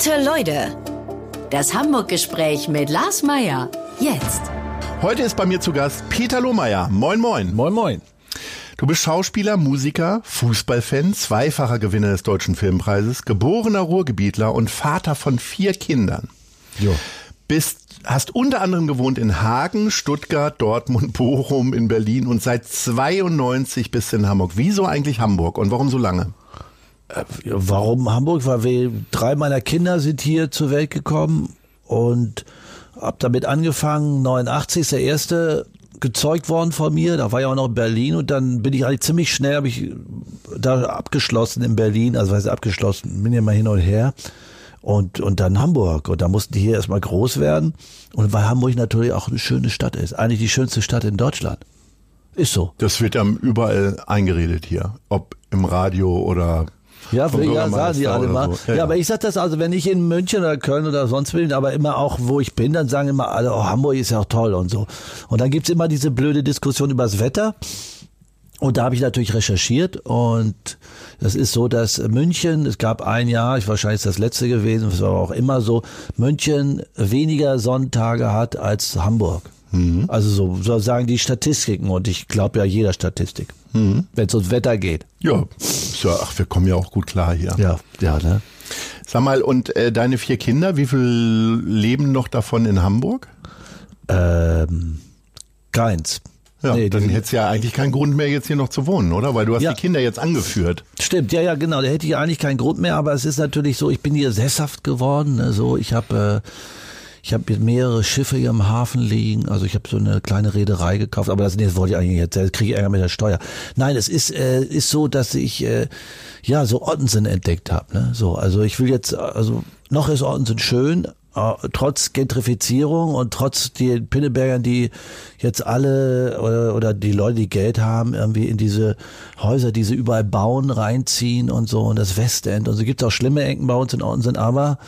Gute Leute. Das Hamburg-Gespräch mit Lars Meier. Jetzt. Heute ist bei mir zu Gast Peter Lohmeier. Moin, moin. Moin, moin. Du bist Schauspieler, Musiker, Fußballfan, zweifacher Gewinner des Deutschen Filmpreises, geborener Ruhrgebietler und Vater von vier Kindern. Jo. Bist, hast unter anderem gewohnt in Hagen, Stuttgart, Dortmund, Bochum, in Berlin und seit 92 bist du in Hamburg. Wieso eigentlich Hamburg und warum so lange? Warum Hamburg? Weil wir, drei meiner Kinder sind hier zur Welt gekommen und hab damit angefangen. 89 ist der erste gezeugt worden von mir. Da war ich auch noch in Berlin und dann bin ich eigentlich ziemlich schnell, habe ich da abgeschlossen in Berlin, also ich, abgeschlossen, bin ja mal hin und her. Und, und dann Hamburg. Und da mussten die hier erstmal groß werden. Und weil Hamburg natürlich auch eine schöne Stadt ist. Eigentlich die schönste Stadt in Deutschland. Ist so. Das wird einem überall eingeredet hier. Ob im Radio oder ja, vom ja sagen die Bürgermeister alle mal. so. Ja, Ja, ja. aber ich sag das also, wenn ich in München oder Köln oder sonst will, aber immer auch, wo ich bin, dann sagen immer alle, oh, Hamburg ist ja auch toll und so. Und dann gibt's immer diese blöde Diskussion über das Wetter. Und da habe ich natürlich recherchiert und das ist so, dass München, es gab ein Jahr, ich wahrscheinlich ist das letzte gewesen, es war auch immer so, München weniger Sonntage hat als Hamburg. Also so, so sagen die Statistiken und ich glaube ja jeder Statistik, wenn es ums Wetter geht. Ja, ja, ach, wir kommen ja auch gut klar hier. Ja, ja, ne? Sag mal, und äh, deine vier Kinder, wie viel leben noch davon in Hamburg? Ähm, keins. Ja, Nee, dann hättest du ja eigentlich keinen Grund mehr, jetzt hier noch zu wohnen, oder? Weil du hast Ja. die Kinder jetzt angeführt. Stimmt, ja, ja, genau. Da hätte ich eigentlich keinen Grund mehr, aber es ist natürlich so, ich bin hier sesshaft geworden. Ne, so, ich habe äh, ich habe mehrere Schiffe hier im Hafen liegen. Also ich habe so eine kleine Reederei gekauft, aber das, nee, das wollte ich eigentlich jetzt, jetzt kriege ich Ärger mit der Steuer. Nein, es ist äh, ist so, dass ich äh, ja so Ottensen entdeckt habe. Ne? So, also ich will jetzt, also noch ist Ottensen schön, äh, trotz Gentrifizierung und trotz den Pinnebergern, die jetzt alle oder, oder die Leute, die Geld haben, irgendwie in diese Häuser, die sie überall bauen, reinziehen und so und das Westend und so gibt es auch schlimme Ecken bei uns in Ottensen, aber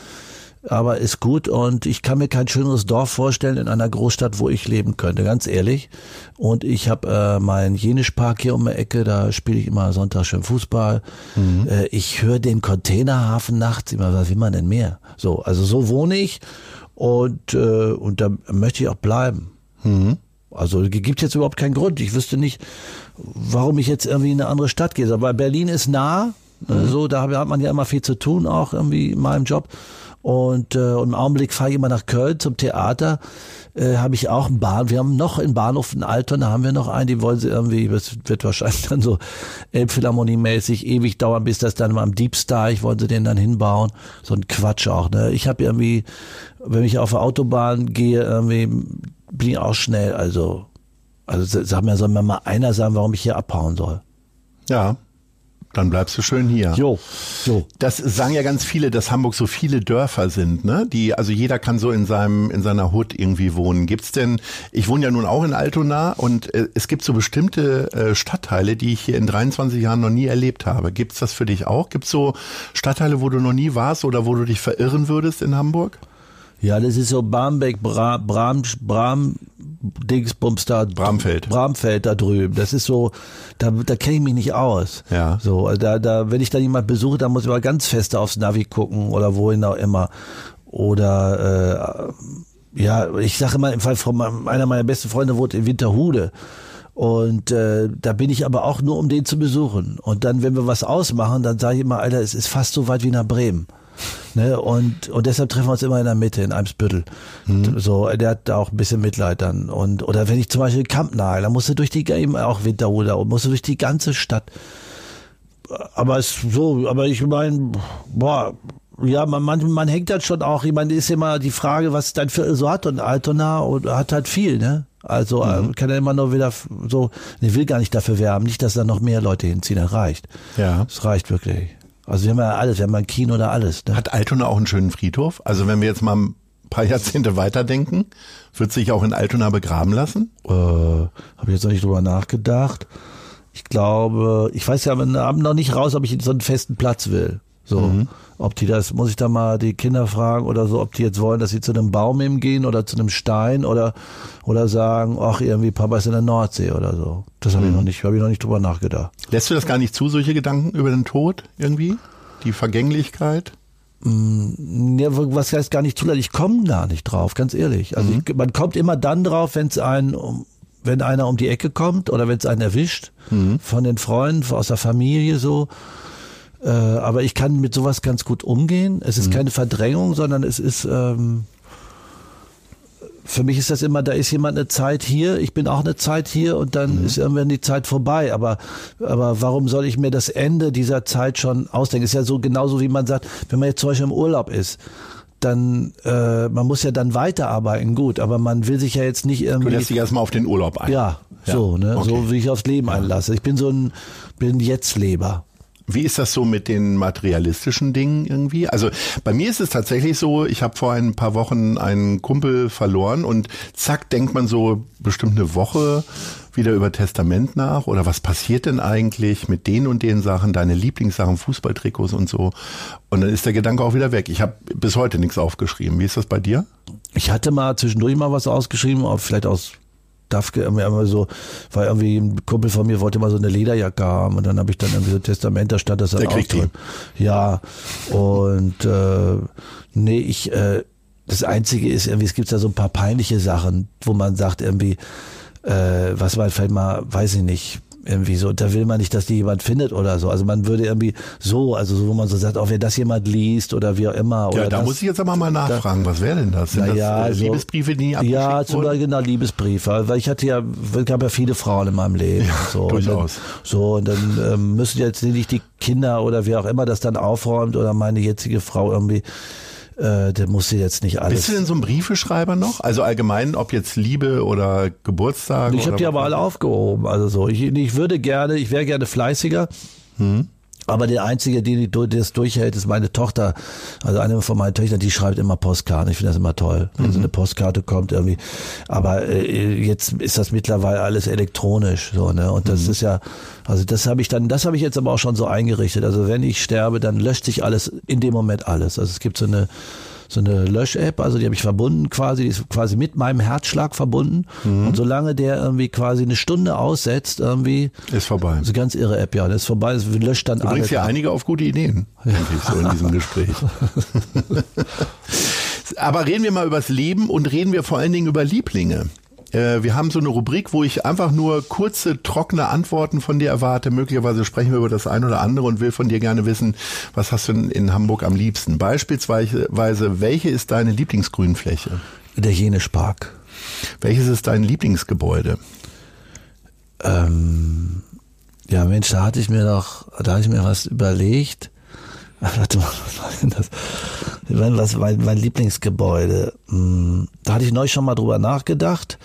aber ist gut und ich kann mir kein schöneres Dorf vorstellen in einer Großstadt, wo ich leben könnte, ganz ehrlich. Und ich habe äh, meinen Jenischpark hier um die Ecke, da spiele ich immer Sonntag schön Fußball. Äh, ich höre den Containerhafen nachts immer, was will man denn mehr? So, also so wohne ich und äh, und da möchte ich auch bleiben. Also gibt jetzt überhaupt keinen Grund. Ich wüsste nicht, warum ich jetzt irgendwie in eine andere Stadt gehe. Aber Berlin ist nah, äh, so da hat man ja immer viel zu tun, auch irgendwie in meinem Job. Und, äh, und im Augenblick fahre ich immer nach Köln zum Theater. Äh, habe ich auch einen Bahn. Wir haben noch in Bahnhof in Altona haben wir noch einen, die wollen sie irgendwie, das wird wahrscheinlich dann so Elbphilharmonie-mäßig ewig dauern, bis das dann mal am Deep Star, ich wollte den dann hinbauen. So ein Quatsch auch, ne? Ich habe irgendwie, wenn ich auf der Autobahn gehe, irgendwie bin ich auch schnell, also, also sag mir, soll mir mal einer sagen, warum ich hier abhauen soll. Ja, dann bleibst du schön hier. Jo, jo. Das sagen ja ganz viele, dass Hamburg so viele Dörfer sind, ne? Die, also jeder kann so in seinem, in seiner Hut irgendwie wohnen. Gibt's denn, ich wohne ja nun auch in Altona und äh, es gibt so bestimmte äh, Stadtteile, die ich hier in 23 Jahren noch nie erlebt habe. Gibt's das für dich auch? Gibt's so Stadtteile, wo du noch nie warst oder wo du dich verirren würdest in Hamburg? Ja, das ist so Barmbek, Bra, Bram, Bram, Dingsbums da. Bramfeld. Bramfeld da drüben. Das ist so, da, da kenne ich mich nicht aus. Ja. So, also da, da, wenn ich da jemand besuche, dann muss ich mal ganz fest aufs Navi gucken oder wohin auch immer. Oder, äh, ja, ich sage immer, im Fall von einer meiner besten Freunde wohnt in Winterhude. Und äh, da bin ich aber auch nur, um den zu besuchen. Und dann, wenn wir was ausmachen, dann sage ich immer, Alter, es ist fast so weit wie nach Bremen. Ne? Und, und deshalb treffen wir uns immer in der Mitte, in Eimsbüttel. So, der hat da auch ein bisschen Mitleid dann. Und, oder wenn ich zum Beispiel Kampnagel, da musst du durch die, eben auch Winterhude, musst du durch die ganze Stadt. Aber es so, aber ich meine, boah, ja, man, man, man hängt dann schon auch, ich meine, ist immer die Frage, was es dann für so hat und Altona und hat halt viel, ne? Also äh, kann er immer nur wieder so, ne, will gar nicht dafür werben, nicht, dass da noch mehr Leute hinziehen, das reicht. Ja. Das reicht wirklich. Also wir haben ja alles, wir haben ein Kino oder alles. Ne? Hat Altona auch einen schönen Friedhof? Also wenn wir jetzt mal ein paar Jahrzehnte weiterdenken, wird sich auch in Altona begraben lassen? Äh, Habe ich jetzt noch nicht drüber nachgedacht. Ich glaube, ich weiß ja aber noch nicht raus, ob ich so einen festen Platz will. So, ob die das, muss ich da mal die Kinder fragen oder so, ob die jetzt wollen, dass sie zu einem Baum gehen oder zu einem Stein oder oder sagen, ach irgendwie Papa ist in der Nordsee oder so. Das habe ich noch nicht, habe ich noch nicht drüber nachgedacht. Lässt du das gar nicht zu, solche Gedanken über den Tod irgendwie? Die Vergänglichkeit? Mm, Ja, was heißt gar nicht zulassen? Ich komme gar nicht drauf, ganz ehrlich. Also ich, man kommt immer dann drauf, wenn es einen, um, wenn einer um die Ecke kommt oder wenn es einen erwischt von den Freunden, aus der Familie so. Äh, aber ich kann mit sowas ganz gut umgehen. Es ist keine Verdrängung, sondern es ist ähm, für mich ist das immer, da ist jemand eine Zeit hier, ich bin auch eine Zeit hier und dann ist irgendwann die Zeit vorbei. Aber, aber warum soll ich mir das Ende dieser Zeit schon ausdenken? Ist ja so genauso, wie man sagt, wenn man jetzt zum Beispiel im Urlaub ist, dann, äh, man muss ja dann weiterarbeiten, gut, aber man will sich ja jetzt nicht Du irgendwie. lässt dich erstmal auf den Urlaub ein. Ja, Ja, so, ne, okay. so wie ich aufs Leben einlasse. Ich bin so ein, bin Jetzt-Leber. Wie ist das so mit den materialistischen Dingen irgendwie? Also bei mir ist es tatsächlich so, ich habe vor ein paar Wochen einen Kumpel verloren und zack, denkt man so bestimmt eine Woche wieder über Testament nach oder was passiert denn eigentlich mit den und den Sachen, deine Lieblingssachen, Fußballtrikots und so. Und dann ist der Gedanke auch wieder weg. Ich habe bis heute nichts aufgeschrieben. Wie ist das bei dir? Ich hatte mal zwischendurch mal was ausgeschrieben, vielleicht aus Irgendwie immer so, weil irgendwie ein Kumpel von mir wollte mal so eine Lederjacke haben und dann habe ich dann irgendwie so ein Testament, da stand das dann Der auch drin. Ja, und äh, nee, ich, äh, das Einzige ist irgendwie, es gibt da so ein paar peinliche Sachen, wo man sagt irgendwie, äh, was war vielleicht mal, weiß ich nicht, irgendwie so, da will man nicht, dass die jemand findet oder so. Also man würde irgendwie so, also so, wo man so sagt, auch wenn das jemand liest oder wie auch immer. Oder Ja, da das, muss ich jetzt aber mal nachfragen. Was wäre denn das? Sind das ja, äh, so- Liebesbriefe, die abgeschickt Ja, zum? Beispiel genau Liebesbriefe, weil ich hatte ja, gab ja viele Frauen in meinem Leben. Ja, so, durchaus. Und dann, so und dann ähm, müssen jetzt nicht die Kinder oder wer auch immer das dann aufräumt oder meine jetzige Frau irgendwie, äh, der muss sie jetzt nicht alles. Bist du denn so ein Briefeschreiber noch? Also allgemein, ob jetzt Liebe oder Geburtstag? Ich habe die aber alle aufgehoben. Also so, ich, ich würde gerne, ich wäre gerne fleißiger. Aber der Einzige, die das durchhält, ist meine Tochter. Also eine von meinen Töchtern, die schreibt immer Postkarten. Ich finde das immer toll, wenn so eine Postkarte kommt irgendwie. Aber äh, jetzt ist das mittlerweile alles elektronisch, so ne. Und das ist ja, also das habe ich dann, das habe ich jetzt aber auch schon so eingerichtet. Also wenn ich sterbe, dann löscht sich alles in dem Moment alles. Also es gibt so eine so eine Lösch-App, also die habe ich verbunden quasi, die ist quasi mit meinem Herzschlag verbunden. Und solange der irgendwie quasi eine Stunde aussetzt, irgendwie, Ist vorbei. also ganz irre App, ja, das ist vorbei, das löscht dann Du alles. bringst ja einige auf gute Ideen, ich, so in diesem Gespräch. Aber reden wir mal übers Leben und reden wir vor allen Dingen über Lieblinge. Äh, Wir haben so eine Rubrik, wo ich einfach nur kurze, trockene Antworten von dir erwarte. Möglicherweise sprechen wir über das eine oder andere und will von dir gerne wissen, was hast du denn in Hamburg am liebsten? Beispielsweise, welche ist deine Lieblingsgrünfläche? Der Jenispark. Welches ist dein Lieblingsgebäude? Ähm, ja, Mensch, da hatte ich mir doch, da hatte ich mir was überlegt. Warte mal, was war denn das? War mein, mein Lieblingsgebäude? Hm, Da hatte ich neulich schon mal drüber nachgedacht.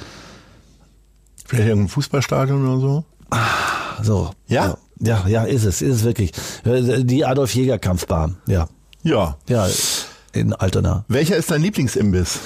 Vielleicht irgendein Fußballstadion oder so? So. Ja? Ja, ja, ist es, ist es wirklich. Die Adolf Jäger Kampfbahn, ja. Ja. Ja, in Altona. Welcher ist dein Lieblingsimbiss?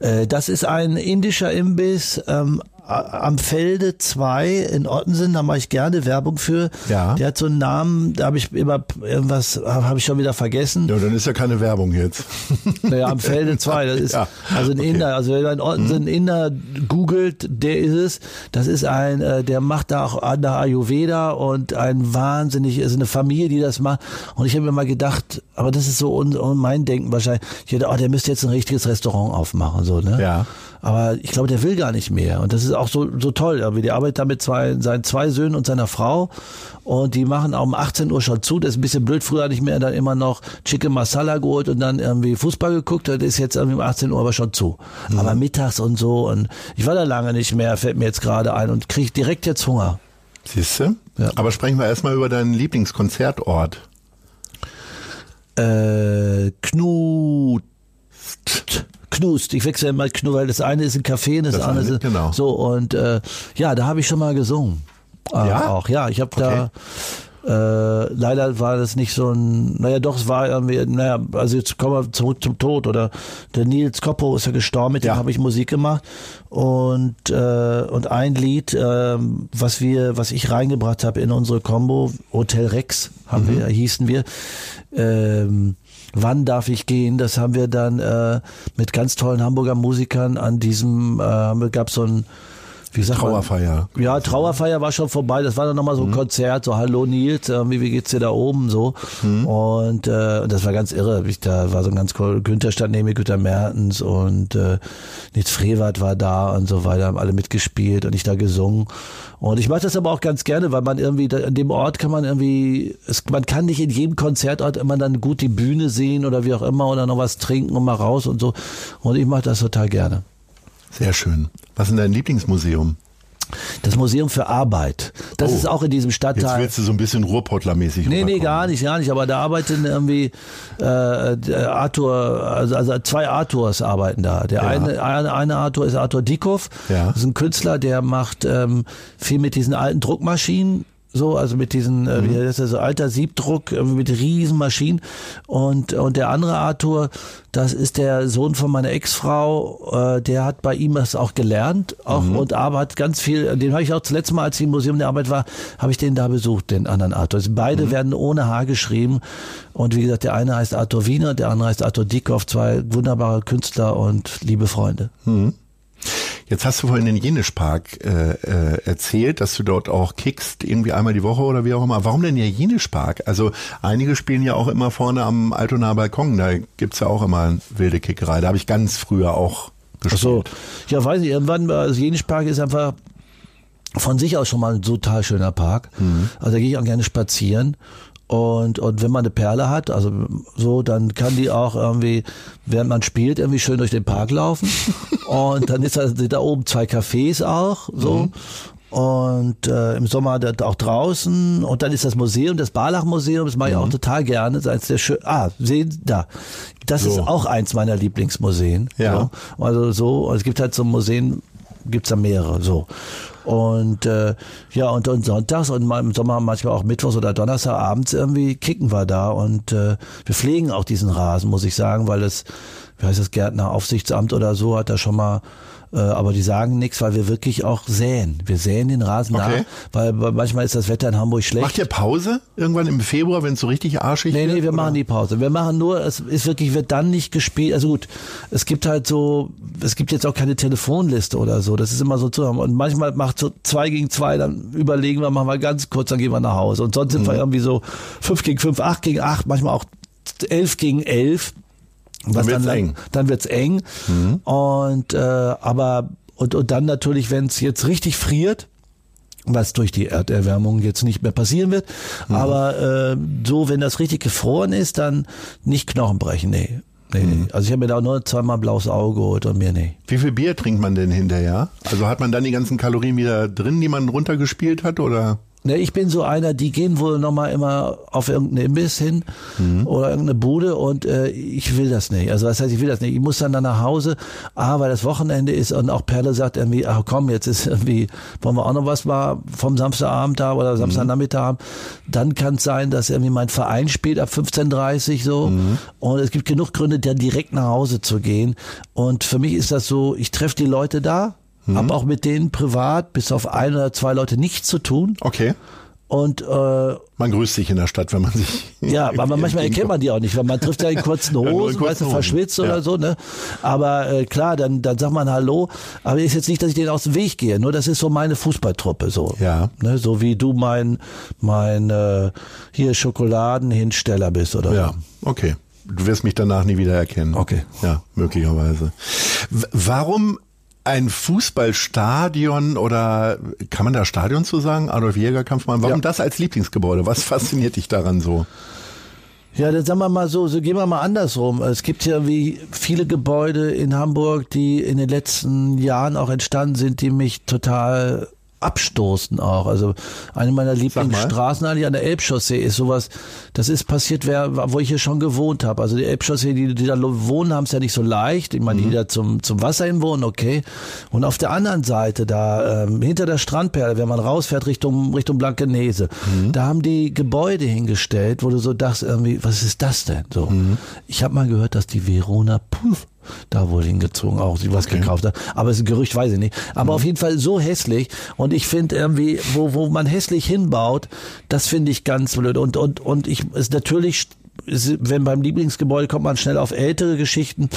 Äh, Das ist ein indischer Imbiss ähm, am Felde 2 in Ottensen, da mache ich gerne Werbung für. Ja. Der hat so einen Namen, da habe ich immer irgendwas, habe ich schon wieder vergessen. Ja, dann ist ja keine Werbung jetzt. Naja, am Felde 2, das ist Ja, also ein okay. Mhm. Inder, also wenn man Ottensen einen Inder googelt, der ist es. Das ist ein, äh, der macht da auch an der Ayurveda und ein wahnsinnig, ist eine Familie, die das macht. Und ich habe mir mal gedacht, aber das ist so un, un mein Denken wahrscheinlich. Ich dachte, oh, der müsste jetzt ein richtiges Restaurant aufmachen, so, ne? Ja. Aber ich glaube, der will gar nicht mehr. Und das ist auch so, so toll. irgendwie. Der arbeitet da mit zwei, seinen zwei Söhnen und seiner Frau. Und die machen auch um 18 Uhr schon zu. Das ist ein bisschen blöd. Früher hatte ich mir dann immer noch Chicken Masala geholt und dann irgendwie Fußball geguckt. Das ist jetzt irgendwie um 18 Uhr aber schon zu. Aber mittags und so. Und ich war da lange nicht mehr, fällt mir jetzt gerade ein und kriege direkt jetzt Hunger. Siehst du? Ja. Aber sprechen wir erstmal über deinen Lieblingskonzertort. Äh, Knut. Knust. Ich wechsle immer Knu, weil das eine ist ein Café und das, Das andere ist genau. so und äh, ja, da habe ich schon mal gesungen. Äh, Ja? Auch ja, ich habe da äh, leider war das nicht so ein, naja doch, es war irgendwie, naja, also jetzt kommen wir zurück zum Tod oder der Nils Koppo ist ja gestorben, mit Ja. dem habe ich Musik gemacht und äh, und ein Lied, ähm, was wir, was ich reingebracht habe in unsere Combo, Hotel Rex haben wir, hießen wir, ähm, Wann darf ich gehen? Das haben wir dann äh, mit ganz tollen Hamburger Musikern an diesem, äh, gab so ein wie sagt Trauerfeier. Man? Ja, Trauerfeier war schon vorbei. Das war dann nochmal so ein mhm. Konzert, so Hallo Nils, irgendwie, wie geht's dir da oben so. Mhm. Und äh, das war ganz irre. Ich, da war so ein ganz cool, Günther stand neben mir, Günther Mertens und äh, Nils Frevert war da und so weiter, haben alle mitgespielt und ich da gesungen. Und ich mache das aber auch ganz gerne, weil man irgendwie, da, an dem Ort kann man irgendwie, es, man kann nicht in jedem Konzertort immer dann gut die Bühne sehen oder wie auch immer oder noch was trinken und mal raus und so. Und ich mache das total gerne. Sehr schön. Was ist dein Lieblingsmuseum? Das Museum für Arbeit. Das oh, ist auch in diesem Stadtteil. Jetzt willst du so ein bisschen Ruhrpottler-mäßig Nee, nee, gar nicht, gar nicht. Aber da arbeiten irgendwie äh, Arthur, also, also zwei Arthurs arbeiten da. Der ja. eine, eine, eine Arthur ist Arthur Dickhoff. Ja. Das ist ein Künstler, der macht ähm, viel mit diesen alten Druckmaschinen so, also mit diesen, äh, mhm. das ist so alter Siebdruck mit Riesenmaschinen. Und, und der andere Arthur, das ist der Sohn von meiner Ex-Frau, äh, der hat bei ihm das auch gelernt auch mhm. und arbeitet ganz viel. Den habe ich auch zuletzt Mal, als ich im Museum der Arbeit war, habe ich den da besucht, den anderen Arthur. Also beide mhm. werden ohne Haar geschrieben. Und wie gesagt, der eine heißt Arthur Wiener, der andere heißt Arthur Dickhoff, zwei wunderbare Künstler und liebe Freunde. Mhm. Jetzt hast du vorhin den Jenischpark äh, äh, erzählt, dass du dort auch kickst, irgendwie einmal die Woche oder wie auch immer. Warum denn der Jenischpark? Also einige spielen ja auch immer vorne am Altonaer Balkon, da gibt's ja auch immer wilde Kickerei. Da habe ich ganz früher auch gespielt. Ach so. Ja, weiß ich, irgendwann, also Jenischpark ist einfach von sich aus schon mal ein total schöner Park. Mhm. Also da gehe ich auch gerne spazieren. Und, und wenn man eine Perle hat, also so, dann kann die auch irgendwie, während man spielt, irgendwie schön durch den Park laufen. und dann ist da, da oben zwei Cafés auch, so. Mhm. Und äh, im Sommer auch draußen. Und dann ist das Museum, das Barlach-Museum, das mache ich mhm. auch total gerne. Das ist eins der schön. Ah, sehen da. Das so. ist auch eins meiner Lieblingsmuseen. Ja. So. Also so, es gibt halt so Museen, gibt's da mehrere. So. Und äh, ja, und, und sonntags und mal im Sommer manchmal auch mittwochs oder donnerstagabends irgendwie kicken wir da. Und äh, wir pflegen auch diesen Rasen, muss ich sagen, weil es, wie heißt das, Gärtneraufsichtsamt oder so, hat da schon mal aber die sagen nichts, weil wir wirklich auch säen. Wir säen den Rasen okay. nach, weil manchmal ist das Wetter in Hamburg schlecht. Macht ihr Pause irgendwann im Februar, wenn es so richtig arschig nee, nee, Nee, wir oder? machen die Pause. Wir machen nur, es ist wirklich, wird dann nicht gespielt. Also gut, es gibt halt so, es gibt jetzt auch keine Telefonliste oder so. Das ist immer so zu haben. Und manchmal macht so zwei gegen zwei, dann überlegen wir, machen wir ganz kurz, dann gehen wir nach Hause. Und sonst sind mhm. wir irgendwie so fünf gegen fünf, acht gegen acht, manchmal auch elf gegen elf. Was dann wird's dann, eng. Dann wird's eng. Mhm. Und äh, aber und, und dann natürlich, wenn es jetzt richtig friert, was durch die Erderwärmung jetzt nicht mehr passieren wird. Mhm. Aber äh, so, wenn das richtig gefroren ist, dann nicht Knochen brechen, nee. Nee, mhm. Also ich habe mir da nur zweimal blaues Auge geholt und mir nee. Wie viel Bier trinkt man denn hinterher? Also hat man dann die ganzen Kalorien wieder drin, die man runtergespielt hat, oder? Ne, ich bin so einer, die gehen wohl nochmal immer auf irgendeinen Imbiss hin mhm. oder irgendeine Bude und äh, ich will das nicht. Also das heißt, ich will das nicht. Ich muss dann, dann nach Hause, ah, weil das Wochenende ist und auch Perle sagt irgendwie, ach komm, jetzt ist irgendwie, wollen wir auch noch was mal vom Samstagabend haben oder Samstagnachmittag haben. Dann kann es sein, dass irgendwie mein Verein spielt ab 15.30 so mhm. und es gibt genug Gründe, dann direkt nach Hause zu gehen. Und für mich ist das so, ich treffe die Leute da, Mhm. Hab auch mit denen privat bis auf ein oder zwei Leute nichts zu tun. Okay. Und äh, man grüßt sich in der Stadt, wenn man sich. Ja, aber manchmal erkennt man die auch nicht, weil man trifft ja in kurzen Hosen, ja, weißt du, verschwitzt ja. oder so, ne? Aber äh, klar, dann, dann sagt man Hallo. Aber ist jetzt nicht, dass ich denen aus dem Weg gehe. Nur das ist so meine Fußballtruppe, so. Ja. Ne? So wie du mein, mein äh, hier Schokoladenhinsteller bist, oder? Ja, okay. Du wirst mich danach nie wieder erkennen. Okay. Ja, möglicherweise. W warum ein Fußballstadion oder kann man da Stadion zu sagen? Adolf Jäger Kampfmann. Warum ja. das als Lieblingsgebäude? Was fasziniert dich daran so? Ja, dann sagen wir mal so, so gehen wir mal andersrum. Es gibt ja wie viele Gebäude in Hamburg, die in den letzten Jahren auch entstanden sind, die mich total abstoßen auch. Also eine meiner Lieblingsstraßen eigentlich an der Elbchaussee ist sowas, das ist passiert, wer, wo ich hier schon gewohnt habe. Also die Elbchaussee, die, die da wohnen, haben es ja nicht so leicht. Ich meine, mhm. die da zum, zum Wasser hin wohnen, okay. Und auf der anderen Seite, da ähm, hinter der Strandperle, wenn man rausfährt Richtung, Richtung Blankenese, mhm. da haben die Gebäude hingestellt, wo du so dachtest, irgendwie, was ist das denn? So. Mhm. Ich habe mal gehört, dass die Verona Puff da wohl hingezogen, auch sie was okay. gekauft hat. Aber es ist ein Gerücht, weiß ich nicht. Aber mhm. auf jeden Fall so hässlich. Und ich finde irgendwie, wo, wo man hässlich hinbaut, das finde ich ganz blöd. Und, und, und ich, ist natürlich, wenn beim Lieblingsgebäude kommt man schnell auf ältere Geschichten.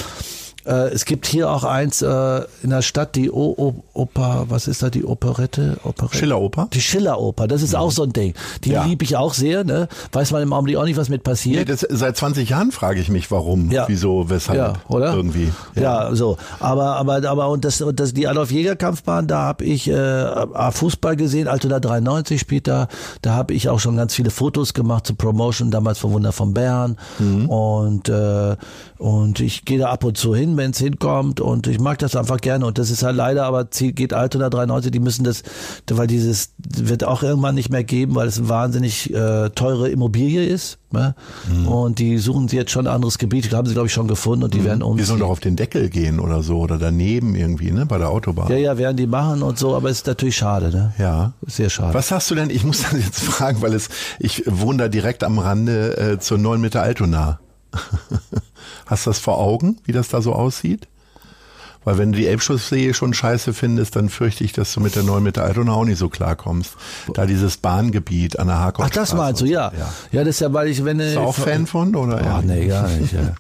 Äh, es gibt hier auch eins äh, in der Stadt, die o o Oper, was ist da, die Operette? Operette? Schilleroper? Die Schilleroper, das ist auch so ein Ding. Die Ja. liebe ich auch sehr, ne? Weiß man im Augenblick auch nicht, was mit Nee, passiert. das, seit 20 Jahren frage ich mich, warum, Ja. wieso, weshalb. Ja, oder? Irgendwie. Ja. so. Aber, aber, aber und das, und das die Adolf-Jäger-Kampfbahn, da habe ich äh, Fußball gesehen, Altona 93 spielt da. Da habe ich auch schon ganz viele Fotos gemacht zur Promotion, damals vom Wunder von Bern. Mhm. Und, äh, und ich gehe da ab und zu hin, wenn es hinkommt. Und ich mag das einfach gerne. Und das ist halt leider, aber geht Altona 93, die müssen das, weil dieses wird auch irgendwann nicht mehr geben, weil es eine wahnsinnig äh, teure Immobilie ist. Ne? Mhm. Und die suchen sie jetzt schon ein anderes Gebiet, haben sie glaube ich schon gefunden und die werden Die umziehen. sollen doch auf den Deckel gehen oder so oder daneben irgendwie, ne, bei der Autobahn. Ja, ja, werden die machen und so, aber es ist natürlich schade, ne? Ja. Sehr schade. Was sagst du denn? Ich muss das jetzt fragen, weil es, ich wohne da direkt am Rande äh, zur 9 Meter Altona. Hast du das vor Augen, wie das da so aussieht? Weil wenn du die Elbschusssee schon scheiße findest, dann fürchte ich, dass du mit der 9 Meter Altona auch nicht so klarkommst. Da dieses Bahngebiet an der Ach, Harkopfstraße. das meinst du, ja. Ja. Ja, das ist ja, weil ich, wenn Bist du auch Fan von, oder? Ach nee, gar nicht. Ja.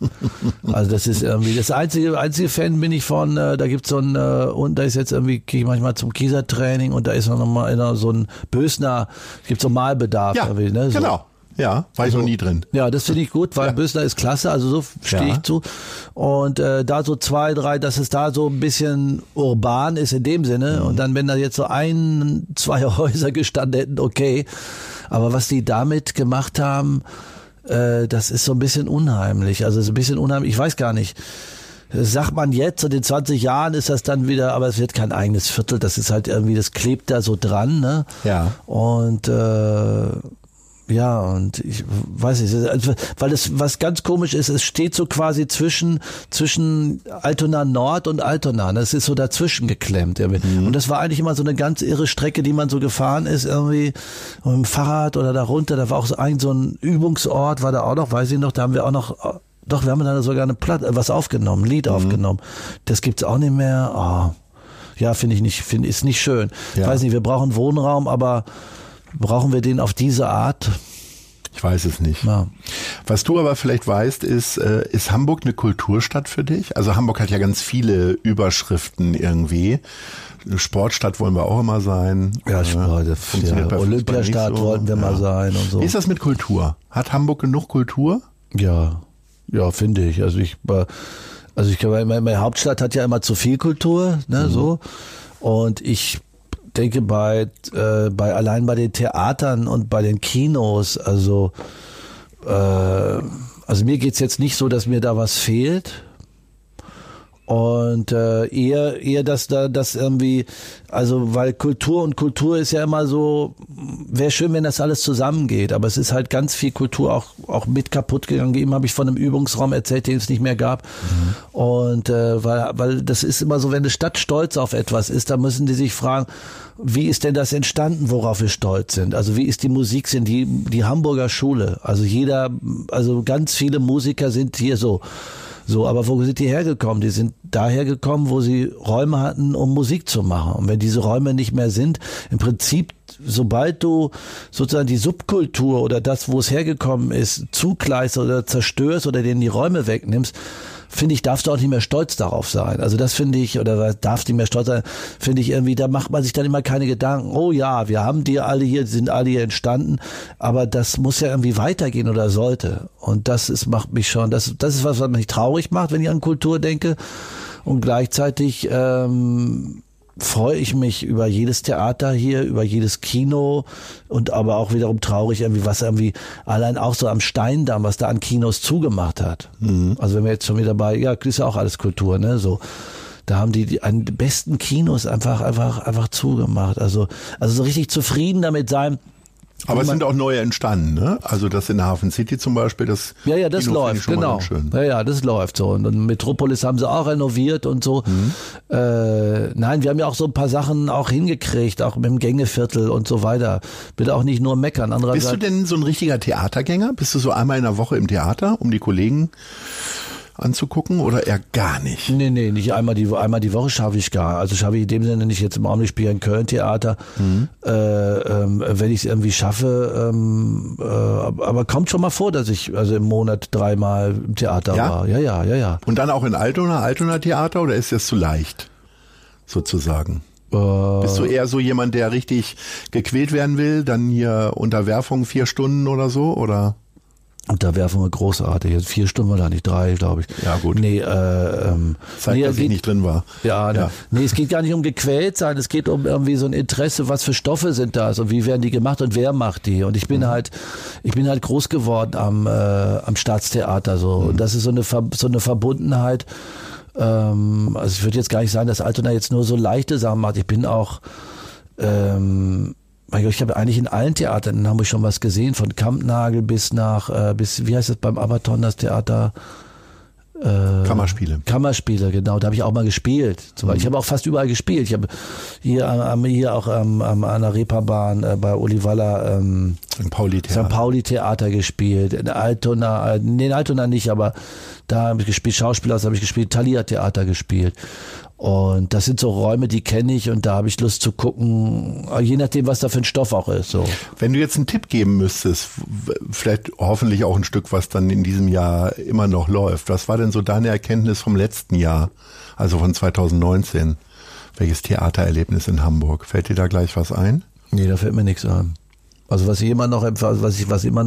Also das ist irgendwie das einzige einzige Fan bin ich von. Äh, da gibt's so ein äh, und da ist jetzt irgendwie gehe ich manchmal zum Kiesertraining und da ist noch mal so ein Bösner. Gibt so Malbedarf. Ja, ne? so. genau. Ja, war ich noch nie drin. Ja, das finde ich gut, weil Bösner ist klasse, also so stehe Ja. ich zu. Und äh, da so zwei, drei, dass es da so ein bisschen urban ist in dem Sinne. Und dann, wenn da jetzt so ein, zwei Häuser gestanden hätten, okay. Aber was die damit gemacht haben, äh, das ist so ein bisschen unheimlich. Also so ein bisschen unheimlich, ich weiß gar nicht. Das Sagt man jetzt, und in 20 Jahren ist das dann wieder, aber es wird kein eigenes Viertel, das ist halt irgendwie, das klebt da so dran, ne? Ja. Und äh, ja, und ich weiß nicht, also, weil es was ganz komisch ist, es steht so quasi zwischen zwischen Altona Nord und Altona. Das ist so dazwischen geklemmt. irgendwie. Und das war eigentlich immer so eine ganz irre Strecke, die man so gefahren ist, irgendwie mit dem Fahrrad oder da runter. Da war auch so ein so ein Übungsort, war da auch noch, weiß ich noch, da haben wir auch noch, doch, wir haben dann sogar eine Platte, was aufgenommen, ein Lied aufgenommen. Das gibt's auch nicht mehr. Oh. Ja, finde ich nicht, finde ist nicht schön. Ja. Weiß nicht, wir brauchen Wohnraum, aber brauchen wir den auf diese Art? Ich weiß es nicht. Ja. Was du aber vielleicht weißt, ist, äh, ist Hamburg eine Kulturstadt für dich? Also Hamburg hat ja ganz viele Überschriften irgendwie. Eine Sportstadt wollen wir auch immer sein. Ja, Äh, Sport, ja, Olympiastadt so. wollten wir mal sein und so. Wie ist das mit Kultur? Hat Hamburg genug Kultur? Ja, ja, finde ich. Also ich, äh, also ich glaube, meine, meine Hauptstadt hat ja immer zu viel Kultur, ne, so. Und ich denke bei, äh, bei allein bei den Theatern und bei den Kinos, also, äh, also mir geht's jetzt nicht so, dass mir da was fehlt. Und äh, eher, eher, dass da das irgendwie, also weil Kultur und Kultur ist ja immer so, wäre schön, wenn das alles zusammengeht, aber es ist halt ganz viel Kultur auch, auch mit kaputt gegangen. Eben habe ich von einem Übungsraum erzählt, den es nicht mehr gab. Und äh, weil, weil das ist immer so, wenn eine Stadt stolz auf etwas ist, dann müssen die sich fragen, wie ist denn das entstanden, worauf wir stolz sind? Also wie ist die Musik, sind die, die Hamburger Schule? Also jeder, also ganz viele Musiker sind hier so. So, aber wo sind die hergekommen? Die sind daher gekommen, wo sie Räume hatten, um Musik zu machen. Und wenn diese Räume nicht mehr sind, im Prinzip, sobald du sozusagen die Subkultur oder das, wo es hergekommen ist, zugleist oder zerstörst oder denen die Räume wegnimmst, finde ich, darfst du auch nicht mehr stolz darauf sein. Also das finde ich, oder darfst nicht mehr stolz sein, finde ich irgendwie, da macht man sich dann immer keine Gedanken, oh ja, wir haben die alle hier, die sind alle hier entstanden, aber das muss ja irgendwie weitergehen oder sollte. Und das ist, macht mich schon, das, das ist was, was mich traurig macht, wenn ich an Kultur denke. Und gleichzeitig ähm, freue ich mich über jedes Theater hier, über jedes Kino und aber auch wiederum traurig irgendwie, was irgendwie allein auch so am Steindamm, was da an Kinos zugemacht hat. Also wenn wir jetzt schon wieder bei, ja, ist ja auch alles Kultur, ne, so. Da haben die, die an besten Kinos einfach, einfach, einfach zugemacht. Also, also so richtig zufrieden damit sein. Aber es sind auch neue entstanden, ne? Also das in Hafen City zum Beispiel, das Ja, ja, das Kino läuft, genau. Ja, ja, das läuft so. Und, und Metropolis haben sie auch renoviert und so. Mhm. Äh, nein, wir haben ja auch so ein paar Sachen auch hingekriegt, auch mit dem Gängeviertel und so weiter. Bitte auch nicht nur meckern. Bist du Andererseits, denn so ein richtiger Theatergänger? Bist du so einmal in der Woche im Theater, um die Kollegen anzugucken oder eher gar nicht? Nee, nee, nicht einmal die, einmal die Woche schaffe ich gar. Also schaffe ich in dem Sinne nicht jetzt im Augenblick spiele in Köln Theater, mhm. äh, ähm, wenn ich es irgendwie schaffe. Ähm, äh, aber kommt schon mal vor, dass ich also im Monat dreimal im Theater Ja? war. Ja, ja, ja, ja. Und dann auch in Altona, Altona Theater oder ist das zu leicht? Sozusagen. Äh, Bist du eher so jemand, der richtig gequält werden will, dann hier Unterwerfung vier Stunden oder so, oder? Unterwerfung war großartig. Jetzt vier Stunden war da nicht drei, glaube ich. Ja, gut. Nee, äh, ähm, Zeigt, nee, dass ich geht- nicht drin war. Ja, Ja. ja. Nee, es geht gar nicht um gequält sein, es geht um irgendwie so ein Interesse, was für Stoffe sind das und wie werden die gemacht und wer macht die. Und ich bin Mhm. halt, ich bin halt groß geworden am, äh, am Staatstheater so. Mhm. Und das ist so eine, Ver so eine Verbundenheit. Ähm, also ich würde jetzt gar nicht sagen, dass Altona jetzt nur so leichte Sachen macht. Ich bin auch, ähm, ich habe eigentlich in allen Theatern in Hamburg schon was gesehen, von Kampnagel bis nach, äh, bis, wie heißt das beim Abaton, das Theater? Kammerspiele. Kammerspiele, genau, da habe ich auch mal gespielt. Beispiel. Ich habe auch fast überall gespielt. Ich habe hier, am- hier auch am, am, an der Reeperbahn äh, bei Olivalla ähm, St. Pauli St. Theater. Pauli-Theater gespielt. In Altona, äh, nee, in Altona nicht, aber da habe ich gespielt. Schauspielhaus habe ich gespielt, Thalia-Theater gespielt. Und das sind so Räume, die kenne ich und da habe ich Lust zu gucken, je nachdem, was da für ein Stoff auch ist. So. Wenn du jetzt einen Tipp geben müsstest, vielleicht hoffentlich auch ein Stück, was dann in diesem Jahr immer noch läuft. Was war denn so deine Erkenntnis vom letzten Jahr, also von 2019? Welches Theatererlebnis in Hamburg? Fällt dir da gleich was ein? Nee, da fällt mir nichts ein. Also was ich immer noch, empf- was ich, was immer,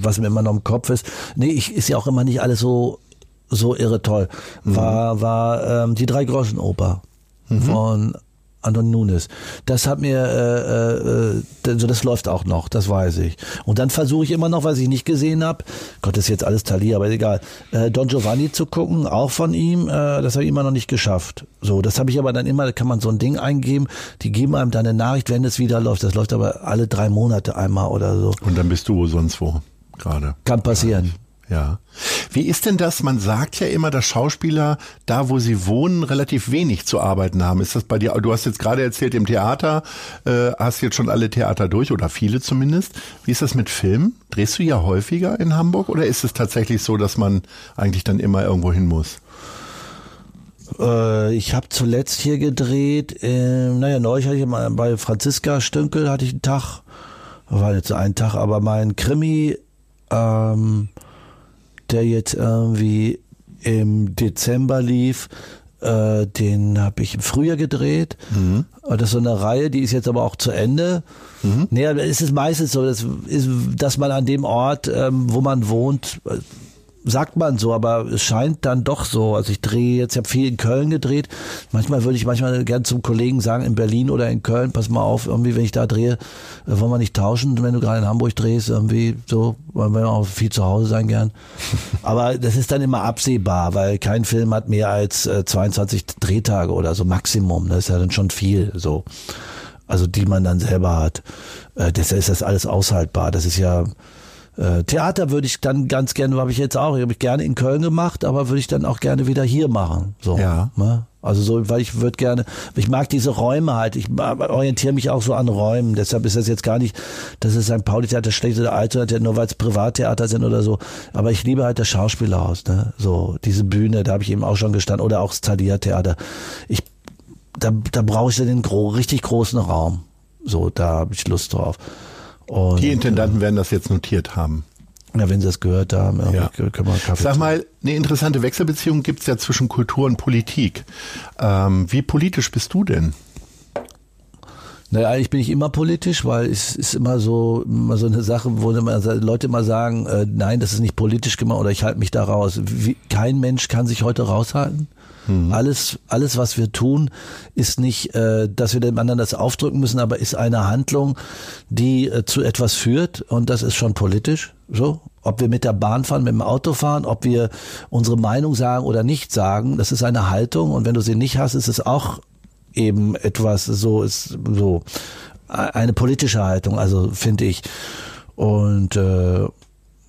was mir immer noch im Kopf ist, nee, ich ist ja auch immer nicht alles so, so irre toll. War, war ähm, die drei Groschen Oper von Anton Nunes. Das hat mir, äh, äh, also das läuft auch noch, das weiß ich. Und dann versuche ich immer noch, was ich nicht gesehen habe, Gott, das ist jetzt alles Thalia, aber egal, äh, Don Giovanni zu gucken, auch von ihm, äh, das habe ich immer noch nicht geschafft. So, das habe ich aber dann immer, da kann man so ein Ding eingeben, die geben einem dann eine Nachricht, wenn es wieder läuft. Das läuft aber alle drei Monate einmal oder so. Und dann bist du wo sonst wo gerade. Kann passieren. Ja. Wie ist denn das? Man sagt ja immer, dass Schauspieler da, wo sie wohnen, relativ wenig zu arbeiten haben. Ist das bei dir? Du hast jetzt gerade erzählt, im Theater äh, hast jetzt schon alle Theater durch oder viele zumindest. Wie ist das mit Film? Drehst du ja häufiger in Hamburg oder ist es tatsächlich so, dass man eigentlich dann immer irgendwo hin muss? Äh, ich habe zuletzt hier gedreht, äh, naja, neulich hatte ich mal bei Franziska Stünkel hatte ich einen Tag, war jetzt ein Tag, aber mein Krimi, ähm, der jetzt irgendwie im Dezember lief, äh, den habe ich im Frühjahr gedreht. Äh, Das ist so eine Reihe, die ist jetzt aber auch zu Ende. Mhm. Aber es ist meistens so, dass man an dem Ort, ähm, wo man wohnt, äh, sagt man so, aber es scheint dann doch so. Also ich drehe jetzt, ich habe viel in Köln gedreht. Manchmal würde ich manchmal gern zum Kollegen sagen, in Berlin oder in Köln, pass mal auf, irgendwie, wenn ich da drehe, äh, wollen wir nicht tauschen, wenn du gerade in Hamburg drehst, irgendwie so, wollen wir auch viel zu Hause sein gern. aber das ist dann immer absehbar, weil kein Film hat mehr als äh, 22 Drehtage oder so Maximum. Das ist ja dann schon viel so. Also die man dann selber hat. Äh, deshalb ist das alles aushaltbar. Das ist ja äh, Theater würde ich dann ganz gerne, habe ich jetzt auch, habe ich gerne in Köln gemacht, aber würde ich dann auch gerne wieder hier machen. So, Ja. Ne? Also so, weil ich würde gerne, ich mag diese Räume halt, ich orientiere mich auch so an Räumen, deshalb ist das jetzt gar nicht, dass es St. Pauli-Theater schlecht oder Altona, nur weil es Privattheater sind oder so, aber ich liebe halt das Schauspielhaus, ne? so diese Bühne, da habe ich eben auch schon gestanden, oder auch das Thalia-Theater. Ich, da, da brauche ich dann den gro richtig großen Raum, so, da habe ich Lust drauf. Und, Die Intendanten werden das jetzt notiert haben. ja, wenn Sie das gehört haben, ja. Können wir einen Kaffee Sag mal, eine interessante Wechselbeziehung gibt's ja zwischen Kultur und Politik. Ähm, wie politisch bist du denn? Naja, eigentlich bin ich immer politisch, weil es ist immer so, immer so eine Sache, wo Leute immer sagen, äh, nein, das ist nicht politisch gemacht oder ich halte mich da raus. Wie, kein Mensch kann sich heute raushalten. Alles, alles, was wir tun, ist nicht, äh, dass wir dem anderen das aufdrücken müssen, aber ist eine Handlung, die äh, zu etwas führt und das ist schon politisch. So, ob wir mit der Bahn fahren, mit dem Auto fahren, ob wir unsere Meinung sagen oder nicht sagen, das ist eine Haltung und wenn du sie nicht hast, ist es auch eben etwas so ist so eine politische Haltung, also finde ich. Und äh,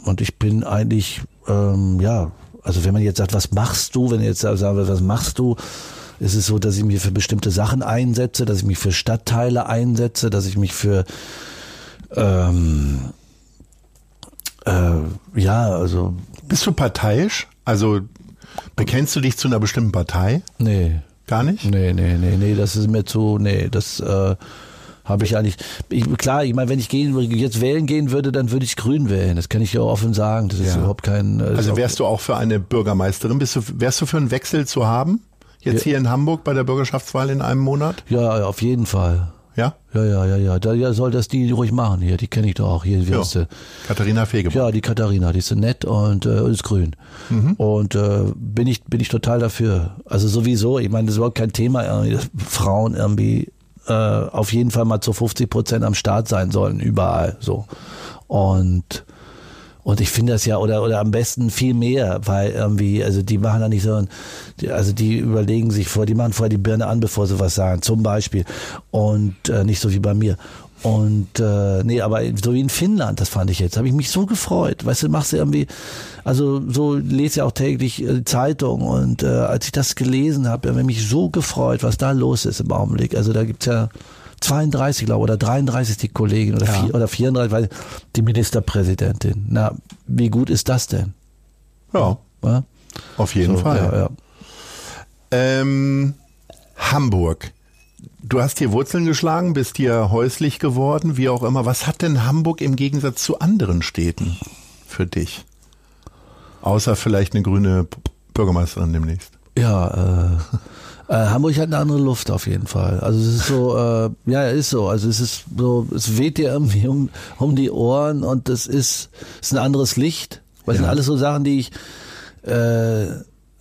und ich bin eigentlich ähm, ja, also wenn man jetzt sagt, was machst du, wenn jetzt sagt, was machst du, ist es so, dass ich mich für bestimmte Sachen einsetze, dass ich mich für Stadtteile einsetze, dass ich mich für ähm, äh, ja, also Bist du parteiisch? Also Bekennst du dich zu einer bestimmten Partei? Nee. Gar nicht? Nee, nee, nee, nee, das ist mir zu, nee, das äh, habe ich eigentlich. Ich, klar, ich meine, wenn ich gehen, jetzt wählen gehen würde, dann würde ich Grün wählen. Das kann ich ja offen sagen. Das ist Ja. überhaupt kein. äh, Also wärst du auch für eine Bürgermeisterin? Bist du, wärst du für einen Wechsel zu haben? Jetzt Ja. hier in Hamburg bei der Bürgerschaftswahl in einem Monat? ja, auf jeden Fall. Ja? Ja, ja, ja, ja. Da ja, soll das die ruhig machen hier. Die kenne ich doch auch hier. Wie heißt sie? Katharina Fegebank. Ja, die Katharina, die ist so nett und äh, ist grün. Und äh, bin ich bin ich total dafür. Also sowieso, ich meine, das ist überhaupt kein Thema, irgendwie, dass Frauen irgendwie äh, auf jeden Fall mal zu 50 Prozent am Start sein sollen, überall so. Und und ich finde das ja, oder, oder am besten viel mehr, weil irgendwie, also die machen da nicht so, also die überlegen sich vor, die machen vorher die Birne an, bevor sie was sagen, zum Beispiel. Und äh, nicht so wie bei mir. Und äh, nee, aber so wie in Finnland, das fand ich jetzt, habe ich mich so gefreut. Weißt du, machst du irgendwie, also so lese ja auch täglich äh, Zeitung und äh, als ich das gelesen habe, habe ich mich so gefreut, was da los ist im Augenblick. Also da gibt's ja 32, glaube ich, oder 33 ist die Kollegin oder, Ja. vier, oder 34, weil die Ministerpräsidentin. Na, wie gut ist das denn? Ja, Ja? auf jeden So, Fall. Ja, ja. Ähm, Hamburg. Du hast hier Wurzeln geschlagen, bist hier häuslich geworden, wie auch immer. Was hat denn Hamburg im Gegensatz zu anderen Städten für dich? Außer vielleicht eine grüne Bürgermeisterin demnächst. Ja, äh, äh, Hamburg hat eine andere Luft auf jeden Fall. Also es ist so, äh, ja, ist so. Also es ist so, es weht dir irgendwie um, um die Ohren und es ist, es ist ein anderes Licht. Das sind Ja. alles so Sachen, die ich, äh,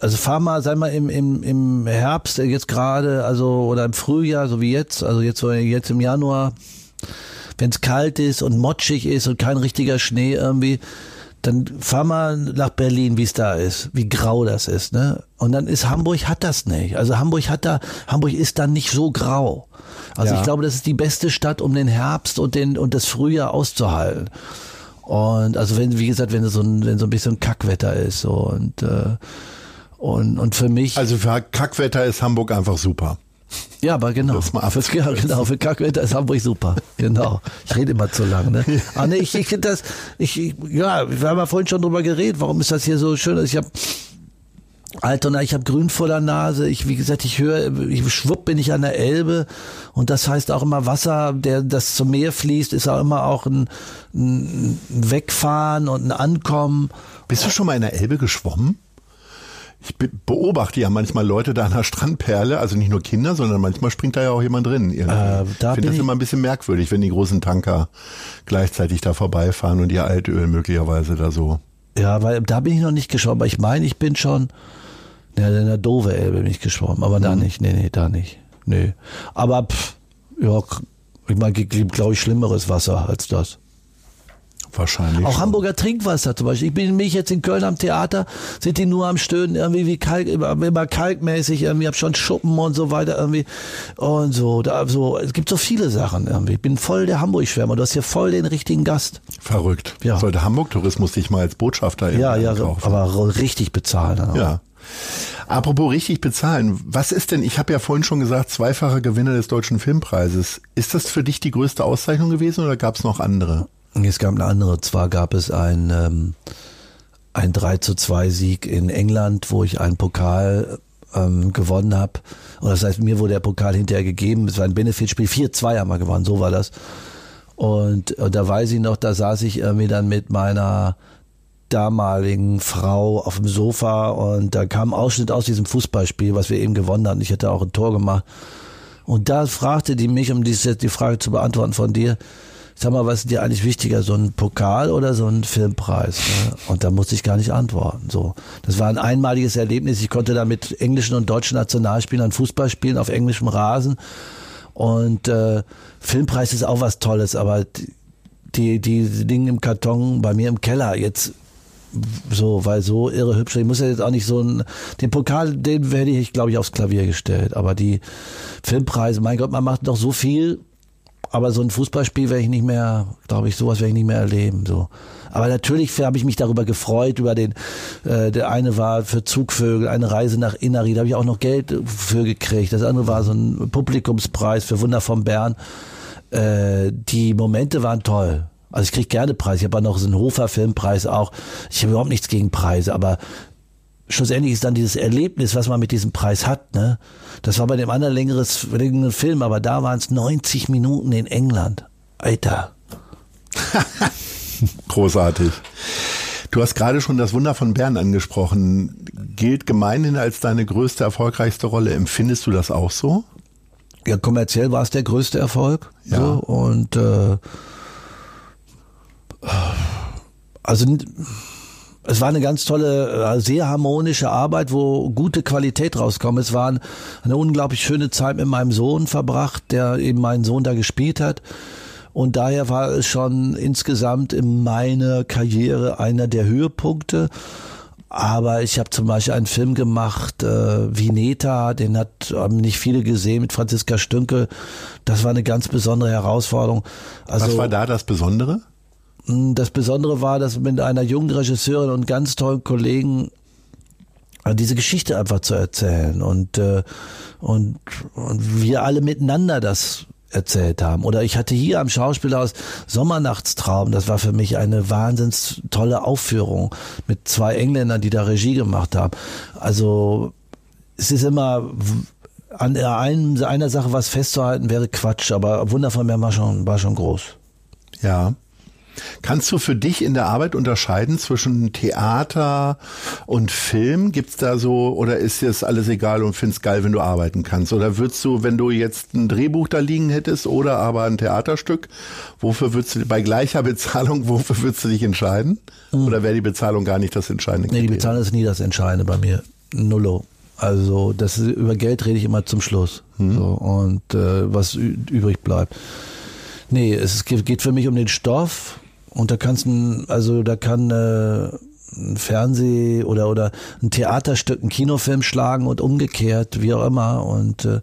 also fahr mal, sei mal im, im, im Herbst äh, jetzt gerade, also oder im Frühjahr, so wie jetzt, also jetzt so jetzt im Januar, wenn es kalt ist und matschig ist und kein richtiger Schnee irgendwie, dann fahr mal nach Berlin, wie es da ist, wie grau das ist, ne? Und dann ist Hamburg hat das nicht. Also Hamburg hat da, Hamburg ist dann nicht so grau. Also Ja. ich glaube, das ist die beste Stadt, um den Herbst und den und das Frühjahr auszuhalten. Und also wenn, wie gesagt, wenn so ein, wenn so ein bisschen Kackwetter ist so und äh, und und für mich Also für Kackwetter ist Hamburg einfach super. ja, aber genau. Das mal für, ja, genau, für Kackwetter ist Hamburg super. Genau. Ich rede immer zu lang, ne? Ah, nee, ich, ich finde das, ich, ja, wir haben ja vorhin schon drüber geredet, warum ist das hier so schön? Ich habe Altona, ich habe grün vor der Nase. Ich, wie gesagt, ich höre, ich schwupp bin ich an der Elbe und das heißt auch immer Wasser, der das zum Meer fließt, ist auch immer auch ein, ein Wegfahren und ein Ankommen. Bist du schon mal in der Elbe geschwommen? Ich be beobachte ja manchmal Leute da an der Strandperle, also nicht nur Kinder, sondern manchmal springt da ja auch jemand drin. irgendwie. Äh, da ich finde das immer ein bisschen merkwürdig, wenn die großen Tanker gleichzeitig da vorbeifahren und ihr Altöl möglicherweise da so. Ja, weil da bin ich noch nicht geschwommen, aber ich meine, ich bin schon ja, in der Dove Elbe bin ich geschwommen, aber da nicht, nee, nee, da nicht. Nee. Aber pff, ja, ich meine, gibt glaube ich schlimmeres Wasser als das. Wahrscheinlich. Auch schon. Hamburger Trinkwasser zum Beispiel. Ich bin mich jetzt in Köln am Theater, sind die nur am Stöhnen, irgendwie wie Kalk, immer, kalkmäßig, irgendwie hab schon Schuppen und so weiter, irgendwie und so. Da, so. Es gibt so viele Sachen irgendwie. Ich bin voll der Hamburg-Schwärmer. Du hast hier voll den richtigen Gast. Verrückt. Ja. Sollte Hamburg Tourismus dich mal als Botschafter Ja, ja, so, einkaufen. aber richtig bezahlen. auch. Ja. Apropos richtig bezahlen, was ist denn, ich habe ja vorhin schon gesagt, zweifacher Gewinner des Deutschen Filmpreises. Ist das für dich die größte Auszeichnung gewesen oder gab es noch andere? Es gab eine andere. Zwar gab es ein, ähm, ein 3 zu 2 Sieg in England, wo ich einen Pokal ähm, gewonnen habe. Und das heißt, mir wurde der Pokal hinterher gegeben. Es war ein Benefitspiel. 4-2 haben wir gewonnen, so war das. Und, und da weiß ich noch, da saß ich irgendwie dann mit meiner damaligen Frau auf dem Sofa und da kam ein Ausschnitt aus diesem Fußballspiel, was wir eben gewonnen hatten. Ich hatte auch ein Tor gemacht. Und da fragte die mich, um die Frage zu beantworten von dir, sag mal, was ist dir eigentlich wichtiger, so ein Pokal oder so ein Filmpreis? Ne? Und da musste ich gar nicht antworten. So, das war ein einmaliges Erlebnis. Ich konnte da mit englischen und deutschen Nationalspielern Fußball spielen auf englischem Rasen. Und äh, Filmpreis ist auch was Tolles, aber die, die, Dinge im Karton bei mir im Keller jetzt so, weil so irre hübsch. Ich muss ja jetzt auch nicht so ein, den Pokal, den hätte ich, glaube ich, aufs Klavier gestellt. Aber die Filmpreise, mein Gott, man macht doch so viel. Aber so ein Fußballspiel werde ich nicht mehr, glaube ich, sowas werde ich nicht mehr erleben. So. Aber natürlich habe ich mich darüber gefreut, über den, äh, der eine war für Zugvögel, eine Reise nach Inneri, da habe ich auch noch Geld für gekriegt. Das andere war so ein Publikumspreis für Wunder von Bern. Äh, die Momente waren toll. Also ich kriege gerne Preise. Ich habe auch noch so einen Hofer Filmpreis auch. Ich habe überhaupt nichts gegen Preise, aber schlussendlich ist dann dieses Erlebnis, was man mit diesem Preis hat, ne? Das war bei dem anderen längeres, längeren Film, aber da waren es 90 Minuten in England. Alter. Großartig. Du hast gerade schon das Wunder von Bern angesprochen. Gilt gemeinhin als deine größte, erfolgreichste Rolle. Empfindest du das auch so? Ja, kommerziell war es der größte Erfolg. Ja. So, und äh, also es war eine ganz tolle, äh, sehr harmonische Arbeit, wo gute Qualität rauskommt. Es war eine unglaublich schöne Zeit mit meinem Sohn verbracht, der eben meinen Sohn da gespielt hat. Und daher war es schon insgesamt in meiner Karriere einer der Höhepunkte. Aber ich habe zum Beispiel einen Film gemacht, äh, Vineta, den hat haben nicht viele gesehen mit Franziska Stünke. Das war eine ganz besondere Herausforderung. Also, Was war da das Besondere? Das Besondere war, dass mit einer jungen Regisseurin und ganz tollen Kollegen äh, diese Geschichte einfach zu erzählen und, äh, und, und wir alle miteinander das erzählt haben. Oder ich hatte hier am Schauspielhaus Sommernachtstraum. Das war für mich eine wahnsinns tolle Aufführung mit zwei Engländern, die da Regie gemacht haben. Also es ist immer an einem, einer Sache was festzuhalten wäre Quatsch, aber Wunder von mir war schon, war schon groß. Ja. Kannst du für dich in der Arbeit unterscheiden zwischen Theater und Film? Gibt's da so, oder ist dir das alles egal und findest geil, wenn du arbeiten kannst? Oder würdest du, wenn du jetzt ein Drehbuch da liegen hättest oder aber ein Theaterstück, wofür würdest du, bei gleicher Bezahlung, wofür würdest du dich entscheiden? Mhm. Oder wäre die Bezahlung gar nicht das Entscheidende? Nee, die Bezahlung ist nie das Entscheidende bei mir. Nullo. Also das ist, über Geld rede ich immer zum Schluss. Mhm. So, und äh, was übrig bleibt. Nee, es geht für mich um den Stoff und da kannst du, also da kann äh, ein Fernseh oder oder ein Theaterstück, ein Kinofilm schlagen und umgekehrt, wie auch immer. Und äh,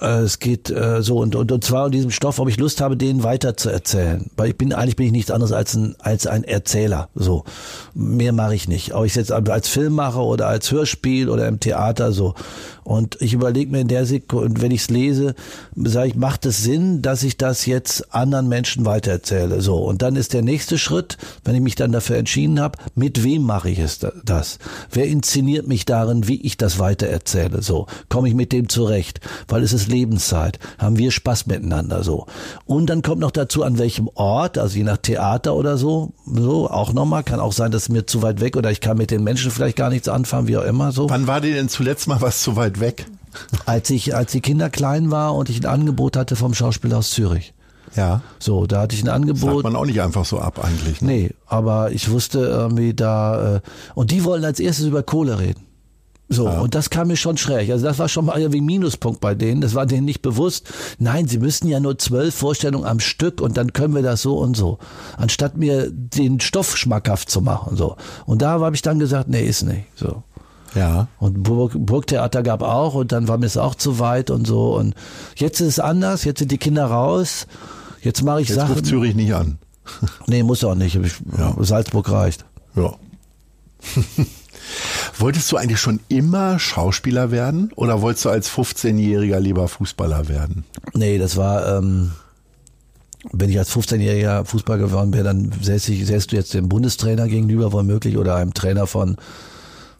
äh, es geht äh, so und, und und zwar in diesem Stoff, ob ich Lust habe, den weiter zu erzählen. Weil ich bin eigentlich bin ich nichts anderes als ein als ein Erzähler. So mehr mache ich nicht. Ob ich jetzt als Filmmacher oder als Hörspiel oder im Theater so. Und ich überlege mir in der Sekunde, wenn ich es lese, sage ich, macht es Sinn, dass ich das jetzt anderen Menschen weitererzähle? So und dann ist der nächste Schritt, wenn ich mich dann dafür entschieden habe, mit wem mache ich es das? Wer inszeniert mich darin, wie ich das weitererzähle? So komme ich mit dem zurecht, weil es ist Lebenszeit, haben wir Spaß miteinander so. Und dann kommt noch dazu, an welchem Ort, also je nach Theater oder so, so auch nochmal, kann auch sein, dass es mir zu weit weg oder ich kann mit den Menschen vielleicht gar nichts anfangen, wie auch immer so. Wann war dir denn zuletzt mal was zu weit weg? Als ich, als die Kinder klein war und ich ein Angebot hatte vom Schauspielhaus Zürich. Ja. So, da hatte ich ein Angebot. Sagt man auch nicht einfach so ab eigentlich. Ne? Nee, aber ich wusste irgendwie da, äh, und die wollen als erstes über Kohle reden. So, ja. und das kam mir schon schräg. Also das war schon mal irgendwie ein Minuspunkt bei denen. Das war denen nicht bewusst. Nein, sie müssten ja nur zwölf Vorstellungen am Stück und dann können wir das so und so. Anstatt mir den Stoff schmackhaft zu machen. So. Und da habe ich dann gesagt, nee, ist nicht. So. Ja. Und Burg, Burgtheater gab auch und dann war mir es auch zu weit und so. Und jetzt ist es anders, jetzt sind die Kinder raus. Jetzt mache ich jetzt Sachen. Ruft Zürich nicht an. nee, muss auch nicht. Ja. Salzburg reicht. Ja. Wolltest du eigentlich schon immer Schauspieler werden oder wolltest du als 15-Jähriger lieber Fußballer werden? Nee, das war, ähm, wenn ich als 15-Jähriger Fußballer geworden wäre, dann säße ich, säßt du jetzt dem Bundestrainer gegenüber womöglich oder einem Trainer von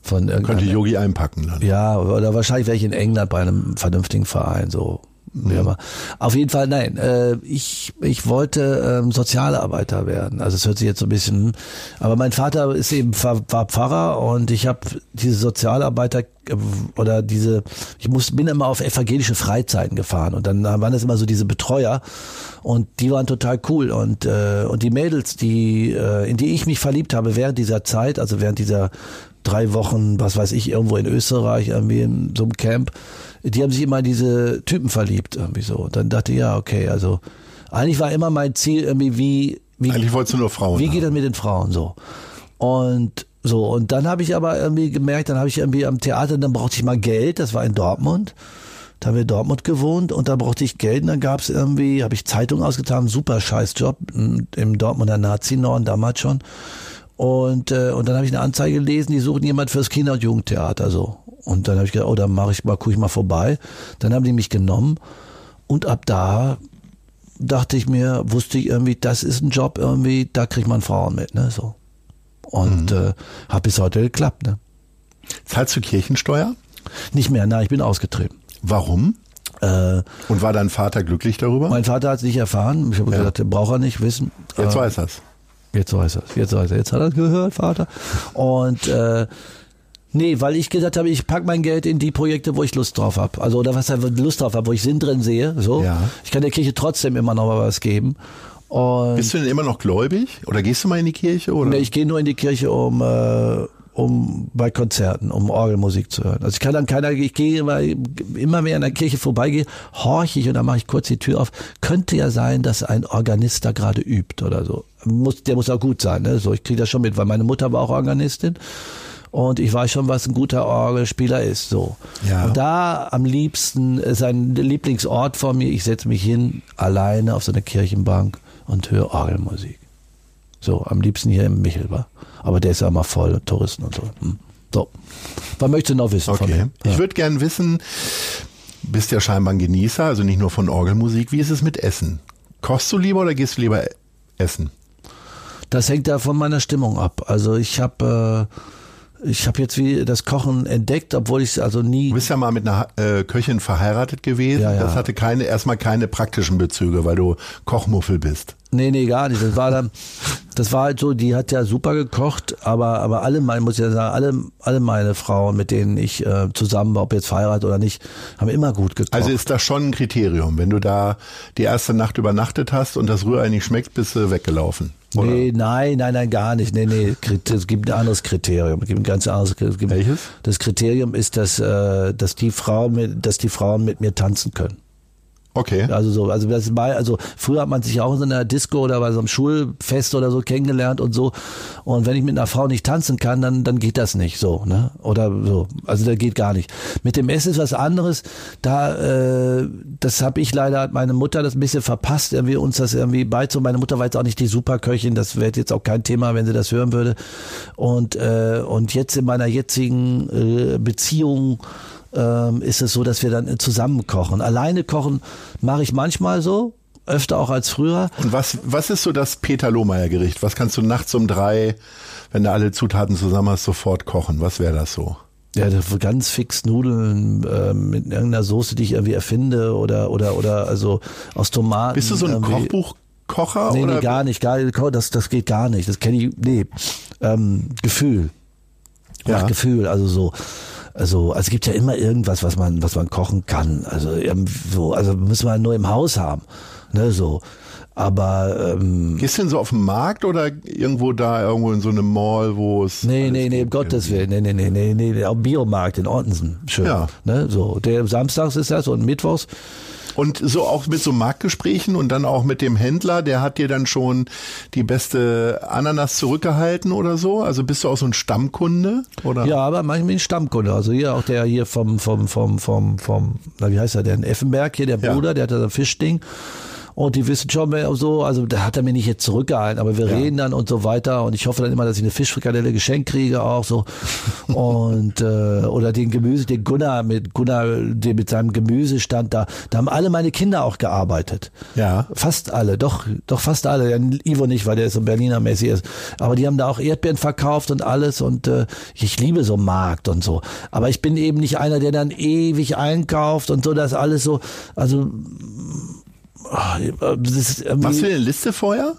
von Könnte Yogi einpacken dann. Ja, oder wahrscheinlich wäre ich in England bei einem vernünftigen Verein so. Ja. Auf jeden Fall, nein. Äh, ich, ich wollte ähm, Sozialarbeiter werden. Also es hört sich jetzt so ein bisschen. Aber mein Vater ist eben war Pfarrer und ich habe diese Sozialarbeiter äh, oder diese, ich muss, bin immer auf evangelische Freizeiten gefahren und dann waren das immer so diese Betreuer und die waren total cool und äh, und die Mädels, die äh, in die ich mich verliebt habe während dieser Zeit, also während dieser drei Wochen, was weiß ich, irgendwo in Österreich irgendwie in so einem Camp, die haben sich immer in diese Typen verliebt, irgendwie so. Und dann dachte ich, ja, okay, also eigentlich war immer mein Ziel irgendwie, wie, wie eigentlich wolltest du nur Frauen. Wie geht das mit den Frauen so? Und so, und dann habe ich aber irgendwie gemerkt, dann habe ich irgendwie am Theater, dann brauchte ich mal Geld, das war in Dortmund. Da haben wir in Dortmund gewohnt und da brauchte ich Geld und dann gab es irgendwie, habe ich Zeitung ausgetan, super scheiß Job im Dortmunder Nazi-Norden damals schon. Und, äh, und dann habe ich eine Anzeige gelesen, die suchen jemand fürs Kinder- und Jugendtheater so. Und dann habe ich gedacht, oh, dann mache ich mal, gucke ich mal vorbei. Dann haben die mich genommen und ab da dachte ich mir, wusste ich irgendwie, das ist ein Job irgendwie, da kriegt man Frauen mit, ne, so. Und mhm. äh, hat bis heute geklappt, ne. Zahlst du Kirchensteuer? Nicht mehr, nein, ich bin ausgetreten. Warum? Äh, Und war dein Vater glücklich darüber? mein Vater hat es nicht erfahren. Ich habe Ja. gesagt, braucht er nicht wissen. Jetzt Äh, weiß er's. Jetzt weiß er Jetzt weiß er Jetzt hat er gehört, Vater. Und äh, nee, weil ich gesagt habe, ich pack mein Geld in die Projekte, wo ich Lust drauf habe. Also oder was ich Lust drauf habe, wo ich Sinn drin sehe. So. Ja. Ich kann der Kirche trotzdem immer noch mal was geben. Und Bist du denn immer noch gläubig? Oder gehst du mal in die Kirche? Oder? nee, ich gehe nur in die Kirche, um äh, um bei Konzerten, um Orgelmusik zu hören. Also ich kann dann keiner, ich gehe immer, immer mehr in der Kirche vorbeigehe, horche ich und dann mache ich kurz die Tür auf. Könnte ja sein, dass ein Organist da gerade übt oder so. Muss, der muss auch gut sein, ne? So, ich kriege das schon mit, weil meine Mutter war auch Organistin. Und ich weiß schon, was ein guter Orgelspieler ist. So. Ja. Und da am liebsten ist ein Lieblingsort von mir. Ich setze mich hin, alleine auf so eine Kirchenbank und höre Orgelmusik. So, am liebsten hier im Michel, war. Aber der ist ja immer voll, Touristen und so. Hm. So. Was möchtest du noch wissen Okay. mir? Ich Ja. würde gern wissen, bist ja scheinbar ein Genießer, also nicht nur von Orgelmusik. Wie ist es mit Essen? Kochst du lieber oder gehst du lieber essen? Das hängt ja von meiner Stimmung ab. Also ich habe äh, ich habe jetzt wie das Kochen entdeckt, obwohl ich also nie Du bist ja mal mit einer äh, Köchin verheiratet gewesen. Ja, ja. Das hatte keine, erstmal keine praktischen Bezüge, weil du Kochmuffel bist. Nee, nee, gar nicht. Das war dann, das war halt so, die hat ja super gekocht, aber, aber alle meine, muss ich ja sagen, alle, alle meine Frauen, mit denen ich äh, zusammen war, ob jetzt verheiratet oder nicht, haben immer gut gekocht. Also ist das schon ein Kriterium. Wenn du da die erste Nacht übernachtet hast und das Rührei nicht schmeckt, bist du weggelaufen. Oder? Nee, nein, nein, nein, gar nicht. Nee, nee, es gibt ein anderes Kriterium. Es gibt ein ganz anderes es gibt, Welches? Das Kriterium ist, dass, äh, dass die Frau mit, dass die Frauen mit mir tanzen können. Okay. Also so, also das war, also früher hat man sich auch in so einer Disco oder bei so einem Schulfest oder so kennengelernt und so. Und wenn ich mit einer Frau nicht tanzen kann, dann, dann geht das nicht so, ne? Oder so. Also da geht gar nicht. Mit dem Essen ist was anderes. Da, äh, das habe ich leider, hat meine Mutter das ein bisschen verpasst, irgendwie uns das irgendwie beizubringen. Meine Mutter war jetzt auch nicht die Superköchin, das wäre jetzt auch kein Thema, wenn sie das hören würde. Und, äh, und jetzt in meiner jetzigen äh, Beziehung ähm, ist es so, dass wir dann zusammen kochen. Alleine kochen mache ich manchmal so, öfter auch als früher. Und was, was ist so das Peter Lohmeier Gericht? Was kannst du nachts um drei, wenn du alle Zutaten zusammen hast, sofort kochen? Was wäre das so? Ja, ganz fix Nudeln äh, mit irgendeiner Soße, die ich irgendwie erfinde oder oder oder also aus Tomaten. Bist du so ein irgendwie. Kochbuchkocher? Nee, oder? nee, gar nicht, gar. Das, das geht gar nicht. Das kenne ich. Nee. Ähm, Gefühl. Ja. Nach Gefühl, also so. Also, also es gibt ja immer irgendwas, was man, was man kochen kann. Also, ähm, so, also müssen wir nur im Haus haben. Ne, so. Aber ähm, Gehst du denn so auf den Markt oder irgendwo da, irgendwo in so einem Mall, wo es. Nee, nee, nee, um Gottes? Willen. Nee, nee, nee, nee, nee, am Biomarkt in Ortensen. Schön. Ja. Ne, so. Der Samstags ist das und Mittwochs. Und so auch mit so Marktgesprächen und dann auch mit dem Händler, der hat dir dann schon die beste Ananas zurückgehalten oder so? Also bist du auch so ein Stammkunde? Oder? Ja, aber manchmal ein Stammkunde. Also hier auch der hier vom, vom, vom, vom, vom, na, wie heißt er denn? Effenberg, hier der Ja. Bruder, der hat da so ein Fischding. Und die wissen schon mehr so, also da hat er mich nicht jetzt zurückgehalten, aber wir Ja. reden dann und so weiter und ich hoffe dann immer, dass ich eine Fischfrikadelle geschenkt kriege auch so und äh, oder den Gemüse, den Gunnar mit Gunnar, der mit seinem Gemüsestand da, da haben alle meine Kinder auch gearbeitet. Ja. Fast alle, doch, doch fast alle. Ja, Ivo nicht, weil der so Berliner mäßig ist. Aber die haben da auch Erdbeeren verkauft und alles und äh, ich liebe so Markt und so. Aber ich bin eben nicht einer, der dann ewig einkauft und so, das alles so, also Machst du dir eine Liste vorher?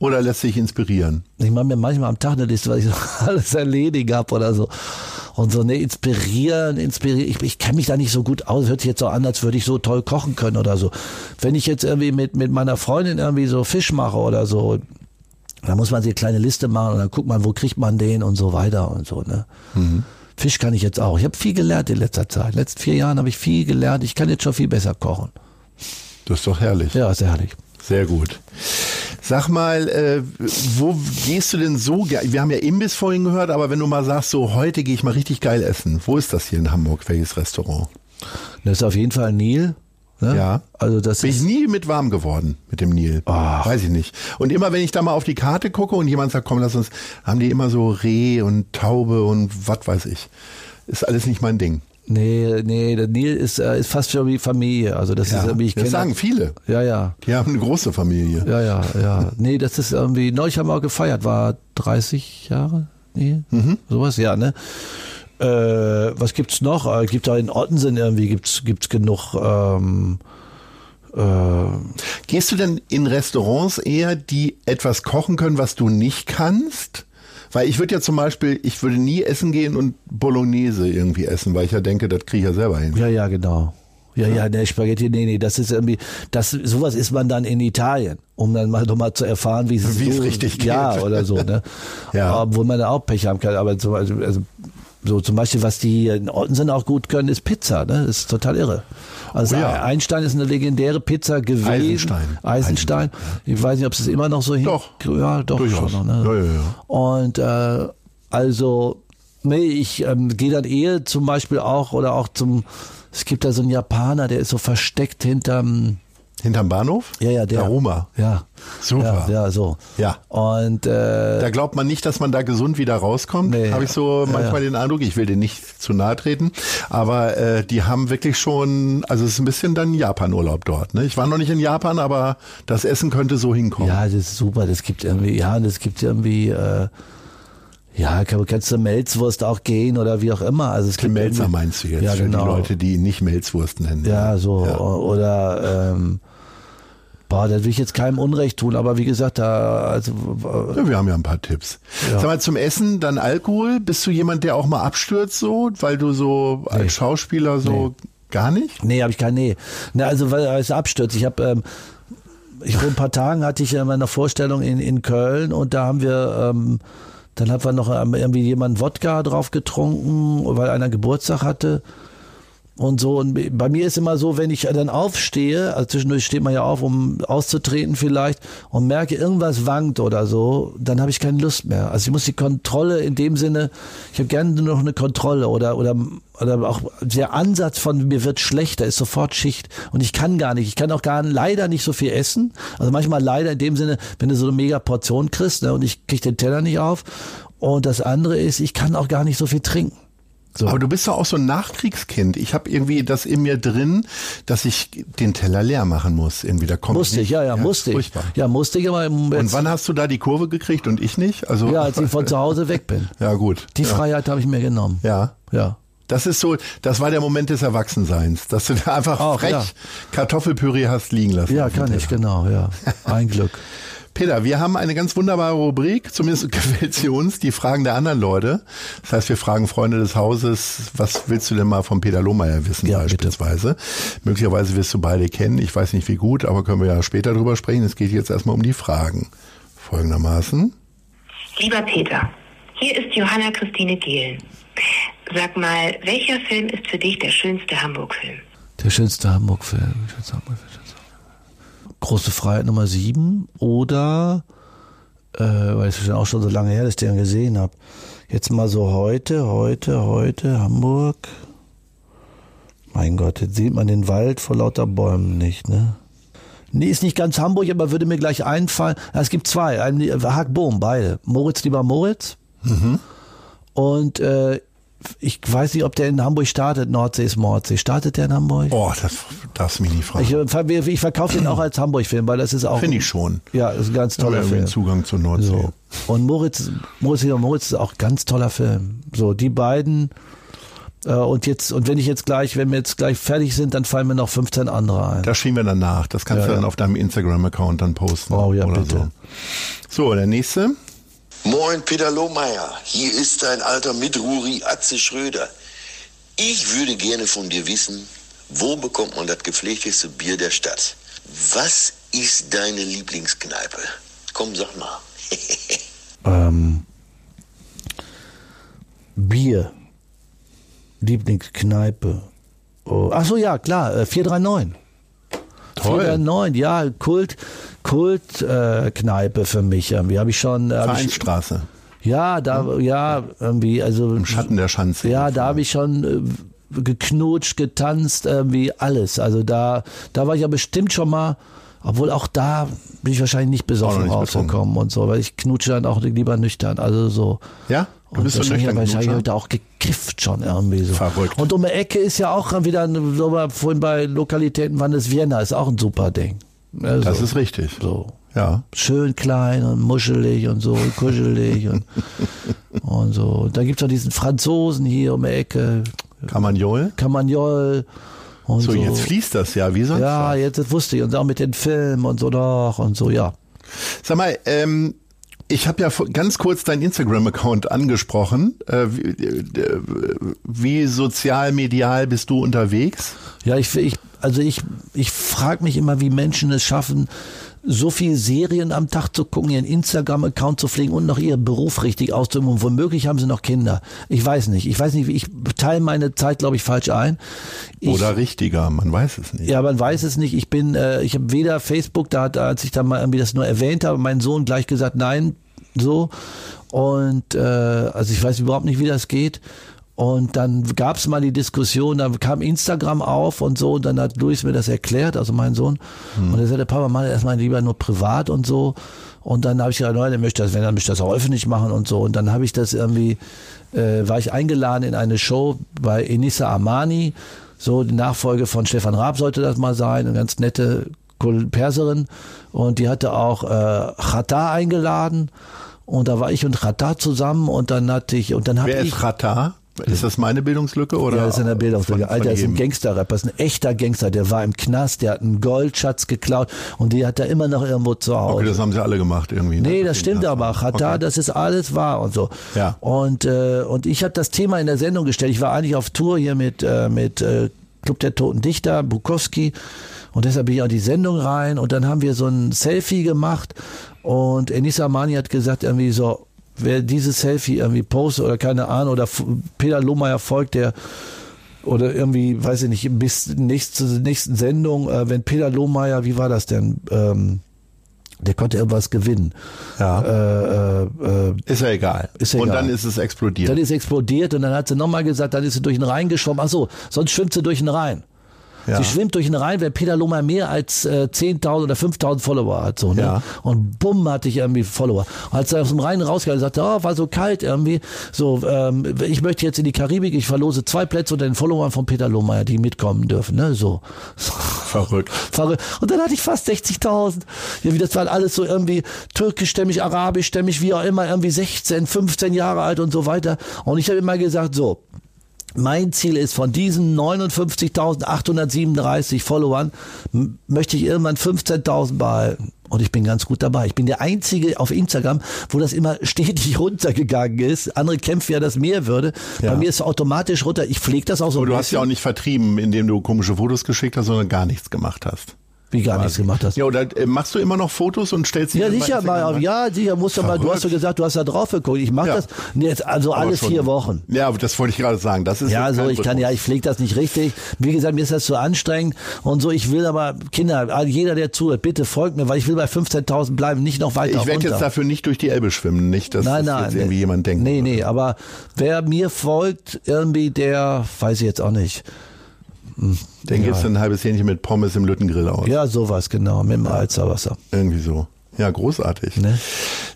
Oder lässt sich inspirieren? ich mache mir manchmal am Tag eine Liste, weil ich so alles erledigen hab oder so. Und so, ne, inspirieren, inspirieren. Ich, ich kenne mich da nicht so gut aus. Hört sich jetzt so an, als würde ich so toll kochen können oder so. Wenn ich jetzt irgendwie mit, mit meiner Freundin irgendwie so Fisch mache oder so, dann muss man sich eine kleine Liste machen und dann guckt man, wo kriegt man den und so weiter und so, ne. Fisch kann ich jetzt auch. Ich habe viel gelernt in letzter Zeit. In den letzten vier Jahren habe ich viel gelernt. Ich kann jetzt schon viel besser kochen. Das ist doch herrlich. Ja, ist herrlich. Sehr gut. Sag mal, äh, wo gehst du denn so Wir haben ja Imbiss vorhin gehört, aber wenn du mal sagst, so heute gehe ich mal richtig geil essen, wo ist das hier in Hamburg? Welches Restaurant? Das ist auf jeden Fall Nil. Ne? Ja. Also das Bin ich nie mit warm geworden mit dem Nil. Weiß ich nicht. Und immer wenn ich da mal auf die Karte gucke und jemand sagt, komm, lass uns, haben die immer so Reh und Taube und was weiß ich. Ist alles nicht mein Ding. Nee, nee, der Nil ist, äh, ist fast schon wie Familie. Also das Ja, ist irgendwie, ich das sagen viele. Ja, ja. Die haben eine große Familie. Ja, ja, ja. Nee, das ist irgendwie, neulich haben wir auch gefeiert, war 30 Jahre? Nee, Mhm. sowas, ja, ne? Äh, was gibt's noch? Äh, gibt auch in Ottensen irgendwie gibt's gibt's genug. Ähm, äh, Gehst du denn in Restaurants eher, die etwas kochen können, was du nicht kannst? Weil ich würde ja zum Beispiel, ich würde nie essen gehen und Bolognese irgendwie essen, weil ich ja denke, das kriege ich ja selber hin. ja, ja, genau. Ja, ja, der Spaghetti, nee, nee, das ist irgendwie, das, sowas isst man dann in Italien, um dann mal, doch mal zu erfahren, wie es Wie es so, richtig geht. Ja, oder so, ne? Ja. Obwohl man da auch Pech haben kann, aber zum Beispiel, also, so zum Beispiel, was die in Ottensen auch gut können, ist Pizza, ne? Das ist total irre. Also Oh ja. Einstein ist eine legendäre Pizza gewesen. Eisenstein. Eisenstein. Ich weiß nicht, ob es immer noch so hin. Doch. Ja, doch Durchaus. schon noch, ne? Ja, ja. Und äh, also, nee, ich ähm, gehe dann eher zum Beispiel auch oder auch zum, es gibt da so einen Japaner, der ist so versteckt hinterm, Hinterm Bahnhof? ja, ja, der. Aroma. Ja. Super. Ja, ja so. Ja. Und äh, Da glaubt man nicht, dass man da gesund wieder rauskommt. Nee. Habe ich so Ja, manchmal ja. den Eindruck. Ich will dir nicht zu nahe treten, aber äh, die haben wirklich schon, also es ist ein bisschen dann Japan-Urlaub dort. Ne? Ich war noch nicht in Japan, aber das Essen könnte so hinkommen. ja, das ist super. Das gibt irgendwie, ja, das gibt irgendwie, äh, ja, kann, kannst du Melzwurst auch gehen oder wie auch immer. Also es Die gibt Melzer meinst du jetzt Ja, für genau. die Leute, die nicht Melzwurst nennen. Ja, so. Ja. Oder ähm, boah, das will ich jetzt keinem Unrecht tun, aber wie gesagt, da also Ja, wir haben ja ein paar Tipps. Ja. Sag mal, zum Essen dann Alkohol. Bist du jemand, der auch mal abstürzt so, weil du so als Schauspieler so gar nicht? Nee, habe ich kein Nee. Ne, also weil es abstürzt. Ich habe ähm, ich vor ein paar Tagen hatte ich ja meine Vorstellung in, in Köln und da haben wir ähm, dann hat wir noch ähm, irgendwie jemand Wodka drauf getrunken, weil einer Geburtstag hatte. Und so, und bei mir ist immer so, wenn ich dann aufstehe, also zwischendurch steht man ja auf, um auszutreten vielleicht, und merke, irgendwas wankt oder so, dann habe ich keine Lust mehr. Also ich muss die Kontrolle in dem Sinne, ich habe gerne nur noch eine Kontrolle oder, oder, oder auch der Ansatz von mir wird schlechter, ist sofort Schicht. Und ich kann gar nicht, ich kann auch gar leider nicht so viel essen. Also manchmal leider in dem Sinne, wenn du so eine mega Portion kriegst, ne, und ich krieg den Teller nicht auf. Und das andere ist, ich kann auch gar nicht so viel trinken. So. Aber du bist doch auch so ein Nachkriegskind. Ich habe irgendwie das in mir drin, dass ich den Teller leer machen muss. Irgendwie da kommt Musste ich, ja, ja, musste ich. Ja, musste ich, aber im Und wann hast du da die Kurve gekriegt und ich nicht? Also Ja, als ich von zu Hause weg bin. ja gut. Die ja. Freiheit habe ich mir genommen. Ja. Ja. Das ist so, das war der Moment des Erwachsenseins, dass du da einfach Auch, frech ja. Kartoffelpüree hast liegen lassen. Ja, kann ich, genau, ja. Ein Glück. Peter, wir haben eine ganz wunderbare Rubrik, zumindest gefällt sie uns, die Fragen der anderen Leute. Das heißt, wir fragen Freunde des Hauses, was willst du denn mal von Peter Lohmeier wissen Ja, bitte. beispielsweise? Möglicherweise wirst du beide kennen, ich weiß nicht wie gut, aber können wir ja später drüber sprechen. Es geht jetzt erstmal um die Fragen. Folgendermaßen. Lieber Peter, hier ist Johanna Christine Gehlen. Sag mal, welcher Film ist für dich der schönste Hamburg-Film? Der schönste Hamburg-Film. schönste Hamburg-Film. Große Freiheit Nummer 7 oder, äh, weil es ist ja auch schon so lange her, dass ich den gesehen habe. Jetzt mal so heute, heute, heute, Hamburg. Mein Gott, jetzt sieht man den Wald vor lauter Bäumen nicht, ne? Nee, ist nicht ganz Hamburg, aber würde mir gleich einfallen. Ja, es gibt zwei, einen Hackbohm, beide. Moritz lieber Moritz. Und äh, ich weiß nicht, ob der in Hamburg startet. Nordsee ist Mordsee. Startet der in Hamburg? Oh, das darfst du mich nicht fragen. Ich, äh, ich verkaufe den auch als Hamburg-Film, weil das ist auch. Finde ich schon. Ja, ist ein ganz toller Film. Zugang zur Nordsee. So. Und Moritz, Moritz, lieber Moritz ist auch ein ganz toller Film. So, die beiden. Äh, und jetzt, und wenn ich jetzt gleich, wenn wir jetzt gleich fertig sind, dann fallen mir noch 15 andere ein. Das schieben wir dann nach. Das kannst Ja, du dann ja. auf deinem Instagram-Account dann posten. Oh, ja, oder bitte. So. so, der nächste. Moin, Peter Lohmeier. Hier ist dein alter Mitruri Atze Schröder. Ich würde gerne von dir wissen, wo bekommt man das gepflegteste Bier der Stadt? Was ist deine Lieblingskneipe? Komm, sag mal. Ähm, Bier. Lieblingskneipe. Oh, ach so, ja, klar, äh, 439. Toll. 439, ja, Kult, Kultkneipe äh, für mich. Irgendwie habe ich schon. Äh, hab ich, Vereinsstraße. ja, da, ja, irgendwie, also. Im Schatten der Schanze. Ja, da habe ich schon äh, geknutscht, getanzt, irgendwie alles. Also da, da war ich ja bestimmt schon mal, obwohl auch da bin ich wahrscheinlich nicht besoffen nicht rausgekommen und so, weil ich knutsche dann auch lieber nüchtern. Also so. Ja? Du Und bist so wahrscheinlich, nüchtern wahrscheinlich habe ich da auch gekifft schon irgendwie so. Verrückt. Und um die Ecke ist ja auch wieder, so vorhin bei Lokalitäten waren das Vienna, ist auch ein super Ding. Also, Das ist richtig. So. Ja. Schön klein und muschelig und so, und kuschelig und, und so. Da gibt's auch diesen Franzosen hier um die Ecke, Carmagnol? Camagnol und So, so. jetzt fließt das ja, wie sonst ja, jetzt das wusste ich und auch mit den Filmen und so doch und so, ja. Sag mal, ähm, ich habe ja ganz kurz deinen Instagram-Account angesprochen. Äh, wie, äh, wie sozial, medial bist du unterwegs? Ja, ich, ich also ich, ich frage mich immer, wie Menschen es schaffen, so viel Serien am Tag zu gucken, ihren Instagram-Account zu pflegen und noch ihren Beruf richtig auszuüben. Und womöglich haben sie noch Kinder. Ich weiß nicht. Ich weiß nicht, wie ich teile meine Zeit, glaube ich, falsch ein. Ich, Oder richtiger, man weiß es nicht. ja, man weiß es nicht. Ich bin, äh, ich habe weder Facebook, da hat, als ich da mal irgendwie das nur erwähnt habe, mein Sohn gleich gesagt, nein, so. Und äh, also ich weiß überhaupt nicht, wie das geht. Und dann gab es mal die Diskussion, dann kam Instagram auf und so, und dann hat Luis mir das erklärt, also mein Sohn. Und er sagte, Papa, mach das erstmal lieber nur privat und so. Und dann habe ich gesagt, nein, er möchte das, wenn er möchte das auch öffentlich machen und so. Und dann habe ich das irgendwie, äh, war ich eingeladen in eine Show bei Enissa Armani, so die Nachfolge von Stefan Raab sollte das mal sein, eine ganz nette Perserin. Und die hatte auch äh, Chata eingeladen. Und da war ich und Chata zusammen und dann hatte ich, und dann habe Wer ich. ist Rata? Ist das meine Bildungslücke oder? Ja, das ist in der Bildungslücke. von- Alter, ist ein? Gangster-Rapper, ist ein echter Gangster. Der war im Knast, der hat einen Goldschatz geklaut und die hat er immer noch irgendwo zu Hause. Okay, das haben sie alle gemacht irgendwie. ne? Nee, das stimmt aber. Chata, Okay. das ist alles wahr und so. Ja. Und, äh, und ich habe das Thema in der Sendung gestellt. Ich war eigentlich auf Tour hier mit, äh, mit äh, Club der Toten Dichter, Bukowski. Und deshalb bin ich auch in die Sendung rein. Und dann haben wir so ein Selfie gemacht. Und Enisa Mani hat gesagt, irgendwie so, wer dieses Selfie irgendwie postet oder keine Ahnung, oder Peter Lohmeier folgt, der oder irgendwie, weiß ich nicht, bis nächste, nächsten Sendung, äh, wenn Peter Lohmeier, wie war das denn? Ähm, der konnte irgendwas gewinnen. Ja. Äh, äh, äh, Ist ja egal. Ist ja Und egal. dann ist es explodiert. dann ist explodiert und dann hat sie nochmal gesagt, dann ist sie durch den Rhein geschwommen. Ach so, sonst schwimmt sie durch den Rhein. Ja. Sie schwimmt durch den Rhein, wenn Peter Lohmer mehr als äh, 10.000 oder 5.000 Follower hat. So, ne? Ja. Und bumm, hatte ich irgendwie Follower. Und als er aus dem Rhein rauskam, sagte, oh, war so kalt irgendwie. So, ähm, ich möchte jetzt in die Karibik, ich verlose zwei Plätze unter den Followern von Peter Lohmeier, die mitkommen dürfen. Ne? So. Verrückt. Verrückt. Und dann hatte ich fast 60.000. Ja, wie das waren alles so irgendwie türkischstämmig, arabischstämmig, wie auch immer, irgendwie 16, 15 Jahre alt und so weiter. Und ich habe immer gesagt, so, mein Ziel ist, von diesen 59.837 Followern möchte ich irgendwann 15.000 behalten. Und ich bin ganz gut dabei. Ich bin der Einzige auf Instagram, wo das immer stetig runtergegangen ist. Andere kämpfen ja, dass mehr würde. Ja. Bei mir ist es automatisch runter. Ich pflege das auch so Aber du hast ja auch nicht vertrieben, indem du komische Fotos geschickt hast, sondern gar nichts gemacht hast. Wie gar nichts gemacht hast. Ja, oder äh, machst du immer noch Fotos und stellst sie Ja, sicher, mal, rein? ja, sicher, musst du mal, du hast doch gesagt, du hast da drauf geguckt. Ich mach Ja. das, nee, jetzt also Aber alle schon- vier Wochen. Ja, aber das wollte ich gerade sagen. Das ist Ja, so, ich kann ja, ich pflege das nicht richtig. Wie gesagt, mir ist das zu anstrengend und so, ich will aber, Kinder, jeder, der zuhört, bitte folgt mir, weil ich will bei 15.000 bleiben, nicht noch weiter Ich werde jetzt dafür nicht durch die Elbe schwimmen, nicht, dass Nein, das nein. jetzt irgendwie jemand denkt. Nee, nee, aber wer mir folgt, irgendwie, der, weiß ich jetzt auch nicht. Dann gibt's dann ein halbes Hähnchen mit Pommes im Lüttengrill aus. Ja, sowas, genau, mit dem Alzerwasser. Irgendwie so. Ja, großartig. Ne?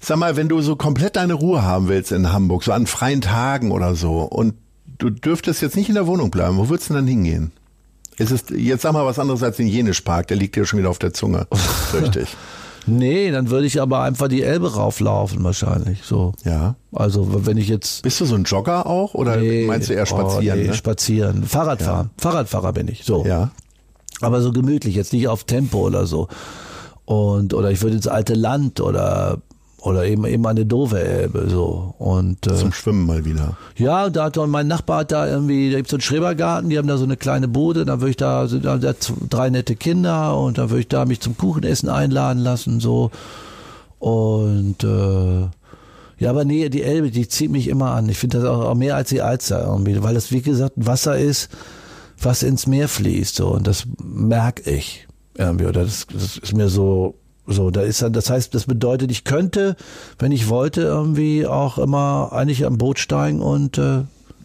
Sag mal, wenn du so komplett deine Ruhe haben willst in Hamburg, so an freien Tagen oder so, und du dürftest jetzt nicht in der Wohnung bleiben, wo würdest du denn dann hingehen? Ist es, jetzt sag mal was anderes als den Jenischpark, der liegt dir schon wieder auf der Zunge. Richtig. Nee, dann würde ich aber einfach die Elbe rauflaufen, wahrscheinlich, so. Ja. Also, wenn ich jetzt, Bist du so ein Jogger auch oder Nee, meinst du eher spazieren? Oh, nee, ne? spazieren. Fahrradfahren. Fahrradfahrer bin ich. So. Ja. Aber so gemütlich, jetzt nicht auf Tempo oder so. Und, oder ich würde ins alte Land oder, oder eben, eben die doofe Elbe, so. Und, äh, Zum Schwimmen mal wieder. ja, da hat mein Nachbar hat da irgendwie, da gibt's so einen Schrebergarten, die haben da so eine kleine Bude, da würde ich da, sind da da drei nette Kinder und da würde ich da mich zum Kuchenessen einladen lassen, so. Und, äh, ja, aber nee, die Elbe, die zieht mich immer an. Ich finde das auch, auch mehr als die Alster irgendwie, weil das, wie gesagt, Wasser ist, was ins Meer fließt, so. Und das merke ich irgendwie, oder das, das ist mir so, so, da ist dann, das heißt, das bedeutet, ich könnte, wenn ich wollte, irgendwie auch immer eigentlich am Boot steigen und äh,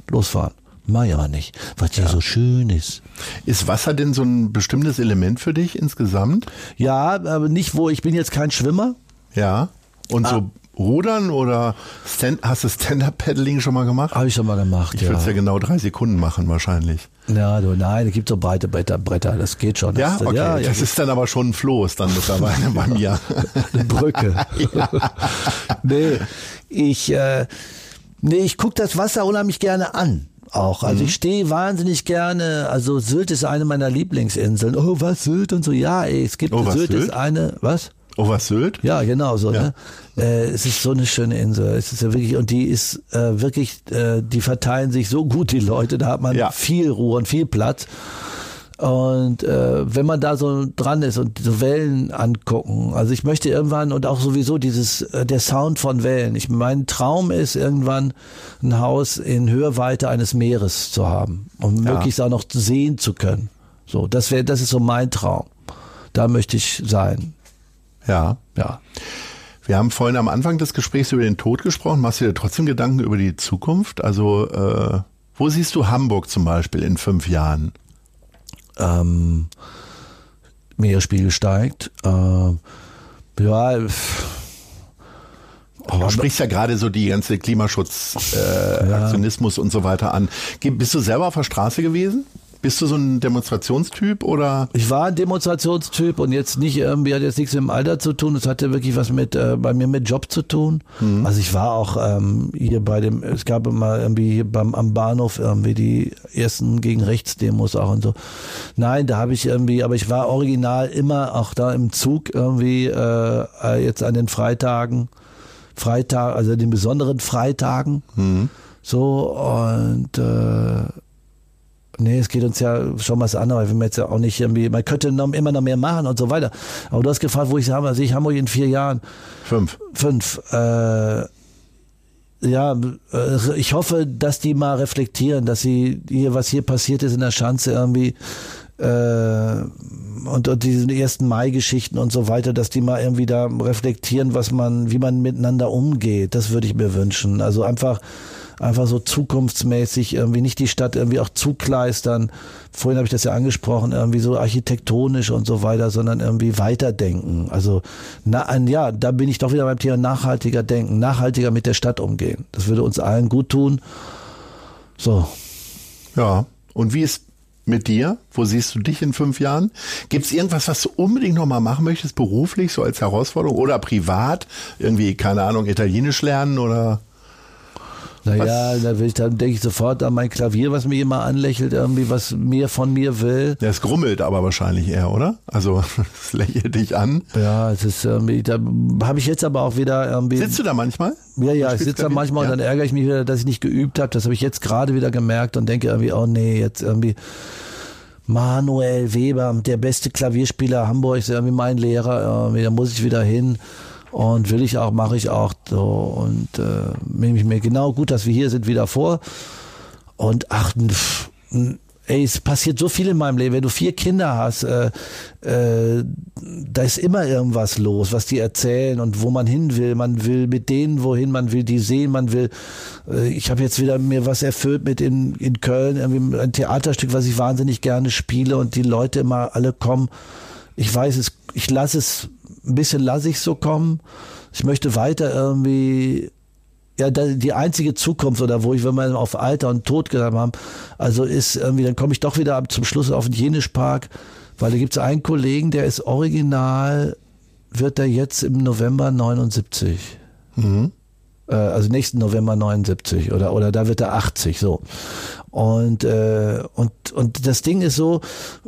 losfahren. Mach ich aber nicht, was hier so schön ist. Ist Wasser denn so ein bestimmtes Element für dich insgesamt? Ja, aber nicht wo, ich bin jetzt kein Schwimmer. Ja. Und Ah. so Rudern oder Stand, hast du Stand-Up-Paddling schon mal gemacht? Habe ich schon mal gemacht, Ich ja. würde es ja genau drei Sekunden machen wahrscheinlich. Ja, du, nein, es gibt so breite Bretter, Bretter, das geht schon. Ja, das, okay. ja, ja, das ist dann aber schon ein Floß dann mittlerweile bei mir. eine Brücke. nee, ich, äh, nee, ich guck das Wasser unheimlich gerne an. Auch. Also Mhm. ich stehe wahnsinnig gerne, also Sylt ist eine meiner Lieblingsinseln. Oh, was Sylt und so. Ja, ey, es gibt Oh, Sylt, Sylt? ist eine, was? Oh, was Sylt? Ja, genau so. Ja. Ne? Äh, es ist so eine schöne Insel. Es ist ja wirklich und die ist äh, wirklich, äh, die verteilen sich so gut die Leute. Da hat man Ja. viel Ruhe und viel Platz. Und äh, wenn man da so dran ist und so Wellen angucken, also ich möchte irgendwann und auch sowieso dieses äh, der Sound von Wellen. Ich mein Traum ist irgendwann ein Haus in Hörweite eines Meeres zu haben, um Ja. möglichst auch noch sehen zu können. So, das wäre, das ist so mein Traum. Da möchte ich sein. Ja. Ja. Wir haben vorhin am Anfang des Gesprächs über den Tod gesprochen. Machst du dir trotzdem Gedanken über die Zukunft? Also, äh, wo siehst du Hamburg zum Beispiel in fünf Jahren? ähm, Meeresspiegel steigt. Äh, ja. Du sprichst ja gerade so die ganze Klimaschutz, äh, Aktionismus und so weiter an. Bist du selber auf der Straße gewesen? Bist du so ein Demonstrationstyp oder? ich war ein Demonstrationstyp und jetzt nicht irgendwie hat jetzt nichts mit dem Alter zu tun. Es hatte wirklich was mit äh, bei mir mit Job zu tun. Also ich war auch ähm, hier bei dem, es gab immer irgendwie hier beim am Bahnhof irgendwie die ersten gegen rechts Demos auch und so. Nein, da habe ich irgendwie, aber ich war original immer auch da im Zug irgendwie äh, äh, jetzt an den Freitagen, Freitag, also den besonderen Freitagen. So und äh, Nee, es geht uns ja schon was an, aber wir jetzt ja auch nicht irgendwie, man könnte noch, immer noch mehr machen und so weiter. Aber du hast gefragt, wo ich habe, also ich Hamburg in vier Jahren, Fünf. fünf, äh, ja, äh, ich hoffe, dass die mal reflektieren, dass sie hier, was hier passiert ist in der Schanze irgendwie, äh, und, und diesen ersten Mai-Geschichten und so weiter, dass die mal irgendwie da reflektieren, was man, wie man miteinander umgeht. Das würde ich mir wünschen. Also einfach, einfach so zukunftsmäßig irgendwie nicht die Stadt irgendwie auch zukleistern. Vorhin habe ich das ja angesprochen, irgendwie so architektonisch und so weiter, sondern irgendwie weiterdenken. Also na, ein, ja, da bin ich doch wieder beim Thema nachhaltiger denken, nachhaltiger mit der Stadt umgehen. Das würde uns allen gut tun. So, Ja. Und wie ist mit dir? Wo siehst du dich in fünf Jahren? Gibt es irgendwas, was du unbedingt noch mal machen möchtest, beruflich, so als Herausforderung oder privat? Irgendwie, keine Ahnung, Italienisch lernen oder? Naja, da will ich, dann denke ich sofort an mein Klavier, was mir immer anlächelt, irgendwie, was mir von mir will. Ja, es grummelt aber wahrscheinlich eher, oder? Also, es lächelt dich an. Ja, es ist irgendwie, da habe ich jetzt aber auch wieder irgendwie. Sitzt du da manchmal? Ja, ja, ich sitze da manchmal Ja. und dann ärgere ich mich wieder, dass ich nicht geübt habe. Das habe ich jetzt gerade wieder gemerkt und denke irgendwie, oh nee, jetzt irgendwie Manuel Weber, der beste Klavierspieler Hamburgs, irgendwie mein Lehrer, irgendwie, da muss ich wieder hin. Und will ich auch, mache ich auch so. Und äh, nehme ich mir genau gut, dass wir hier sind, wieder vor. Und ach, pff, ey, es passiert so viel in meinem Leben. Wenn du vier Kinder hast, äh, äh, da ist immer irgendwas los, was die erzählen und wo man hin will. Man will mit denen wohin, man will die sehen, man will. Äh, ich habe jetzt wieder mir was erfüllt mit in, in Köln, irgendwie ein Theaterstück, was ich wahnsinnig gerne spiele und die Leute immer alle kommen. Ich weiß es, ich lasse es, ein bisschen lasse ich so kommen. Ich möchte weiter irgendwie ja, die einzige Zukunft oder wo ich, wenn wir auf Alter und Tod gesagt haben, also ist irgendwie, dann komme ich doch wieder zum Schluss auf den Jenischpark, weil da gibt es einen Kollegen, der ist original, wird er jetzt im November 79. Äh, also nächsten November 79 oder, oder da wird er 80, so. Und, äh, und, und das Ding ist so,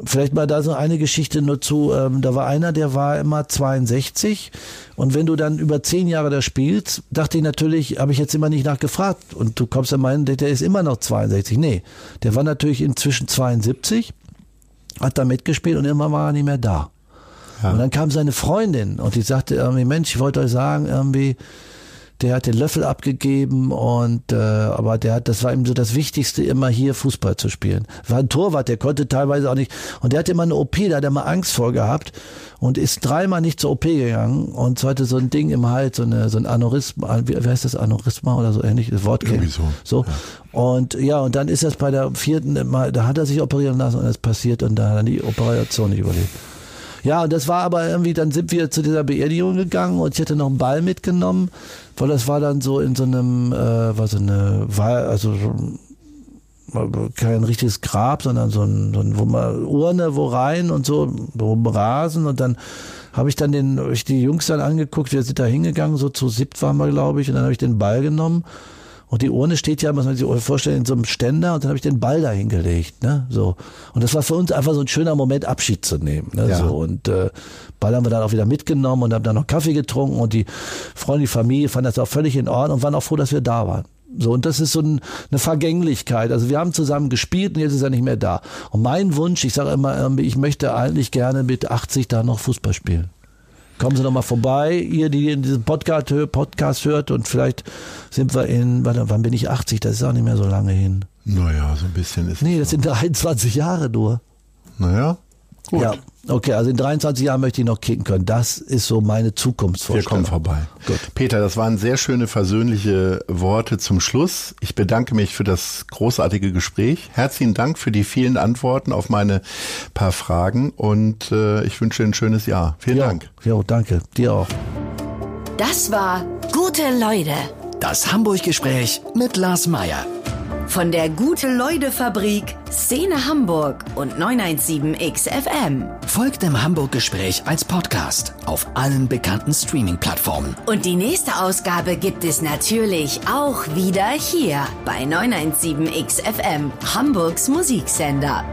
vielleicht mal da so eine Geschichte nur zu, ähm, da war einer, der war immer 62 und wenn du dann über zehn Jahre da spielst, dachte ich natürlich, habe ich jetzt immer nicht nachgefragt und du kommst dann meinen, der, der ist immer noch 62. Nee, der war natürlich inzwischen 72, hat da mitgespielt und irgendwann war er nicht mehr da. Ja. Und dann kam seine Freundin und die sagte irgendwie, Mensch, ich wollte euch sagen, irgendwie, der hat den Löffel abgegeben und äh, aber der hat, das war ihm so das Wichtigste, immer hier Fußball zu spielen. War ein Torwart, der konnte teilweise auch nicht. Und der hatte immer eine OP, da hat er mal Angst vor gehabt und ist dreimal nicht zur OP gegangen und so hatte so ein Ding im Hals, so, eine, so ein Aneurysma, wie, heißt das, Aneurysma oder so ähnlich, das Wort Irgendwie so, So. Und ja, und dann ist das bei der vierten Mal, da hat er sich operieren lassen und es passiert und da hat er die Operation nicht überlebt. Ja, und das war aber irgendwie, dann sind wir zu dieser Beerdigung gegangen und ich hatte noch einen Ball mitgenommen, weil das war dann so in so einem, äh, war so eine, war, also so, kein richtiges Grab, sondern so ein, so ein wo man Urne, wo rein und so, wo Rasen und dann habe ich dann den, ich die Jungs dann angeguckt, wir sind da hingegangen, so zu siebt waren wir, glaube ich, und dann habe ich den Ball genommen und die Urne steht ja, muss man sich vorstellen, in so einem Ständer und dann habe ich den Ball da hingelegt. Ne? So. Und das war für uns einfach so ein schöner Moment, Abschied zu nehmen. Ne? Ja. So. Und äh, Ball haben wir dann auch wieder mitgenommen und haben dann noch Kaffee getrunken und die Freunde, die Familie fanden das auch völlig in Ordnung und waren auch froh, dass wir da waren. So, und das ist so ein, eine Vergänglichkeit. Also wir haben zusammen gespielt und jetzt ist er nicht mehr da. Und mein Wunsch, ich sage immer, ich möchte eigentlich gerne mit 80 da noch Fußball spielen. Kommen Sie noch mal vorbei, ihr, die in diesem Podcast, Podcast hört und vielleicht sind wir in, warte, wann bin ich 80? Das ist auch nicht mehr so lange hin. Naja, so ein bisschen ist Nee, das sind 23 Jahre nur. Naja, gut. Ja, Okay, also in 23 Jahren möchte ich noch kicken können. Das ist so meine Zukunftsvorstellung. Wir kommen vorbei. Gut. Peter, das waren sehr schöne versöhnliche Worte zum Schluss. Ich bedanke mich für das großartige Gespräch. Herzlichen Dank für die vielen Antworten auf meine paar Fragen und äh, ich wünsche ein schönes Jahr. Vielen jo, Dank. Jo, danke. Dir auch. Das war Gute Leute. Das Hamburg-Gespräch mit Lars Meier. Von der Gute-Leute-Fabrik, Szene Hamburg und 917XFM. Folgt dem Hamburg-Gespräch als Podcast auf allen bekannten Streaming-Plattformen. Und die nächste Ausgabe gibt es natürlich auch wieder hier bei 917XFM, Hamburgs Musiksender.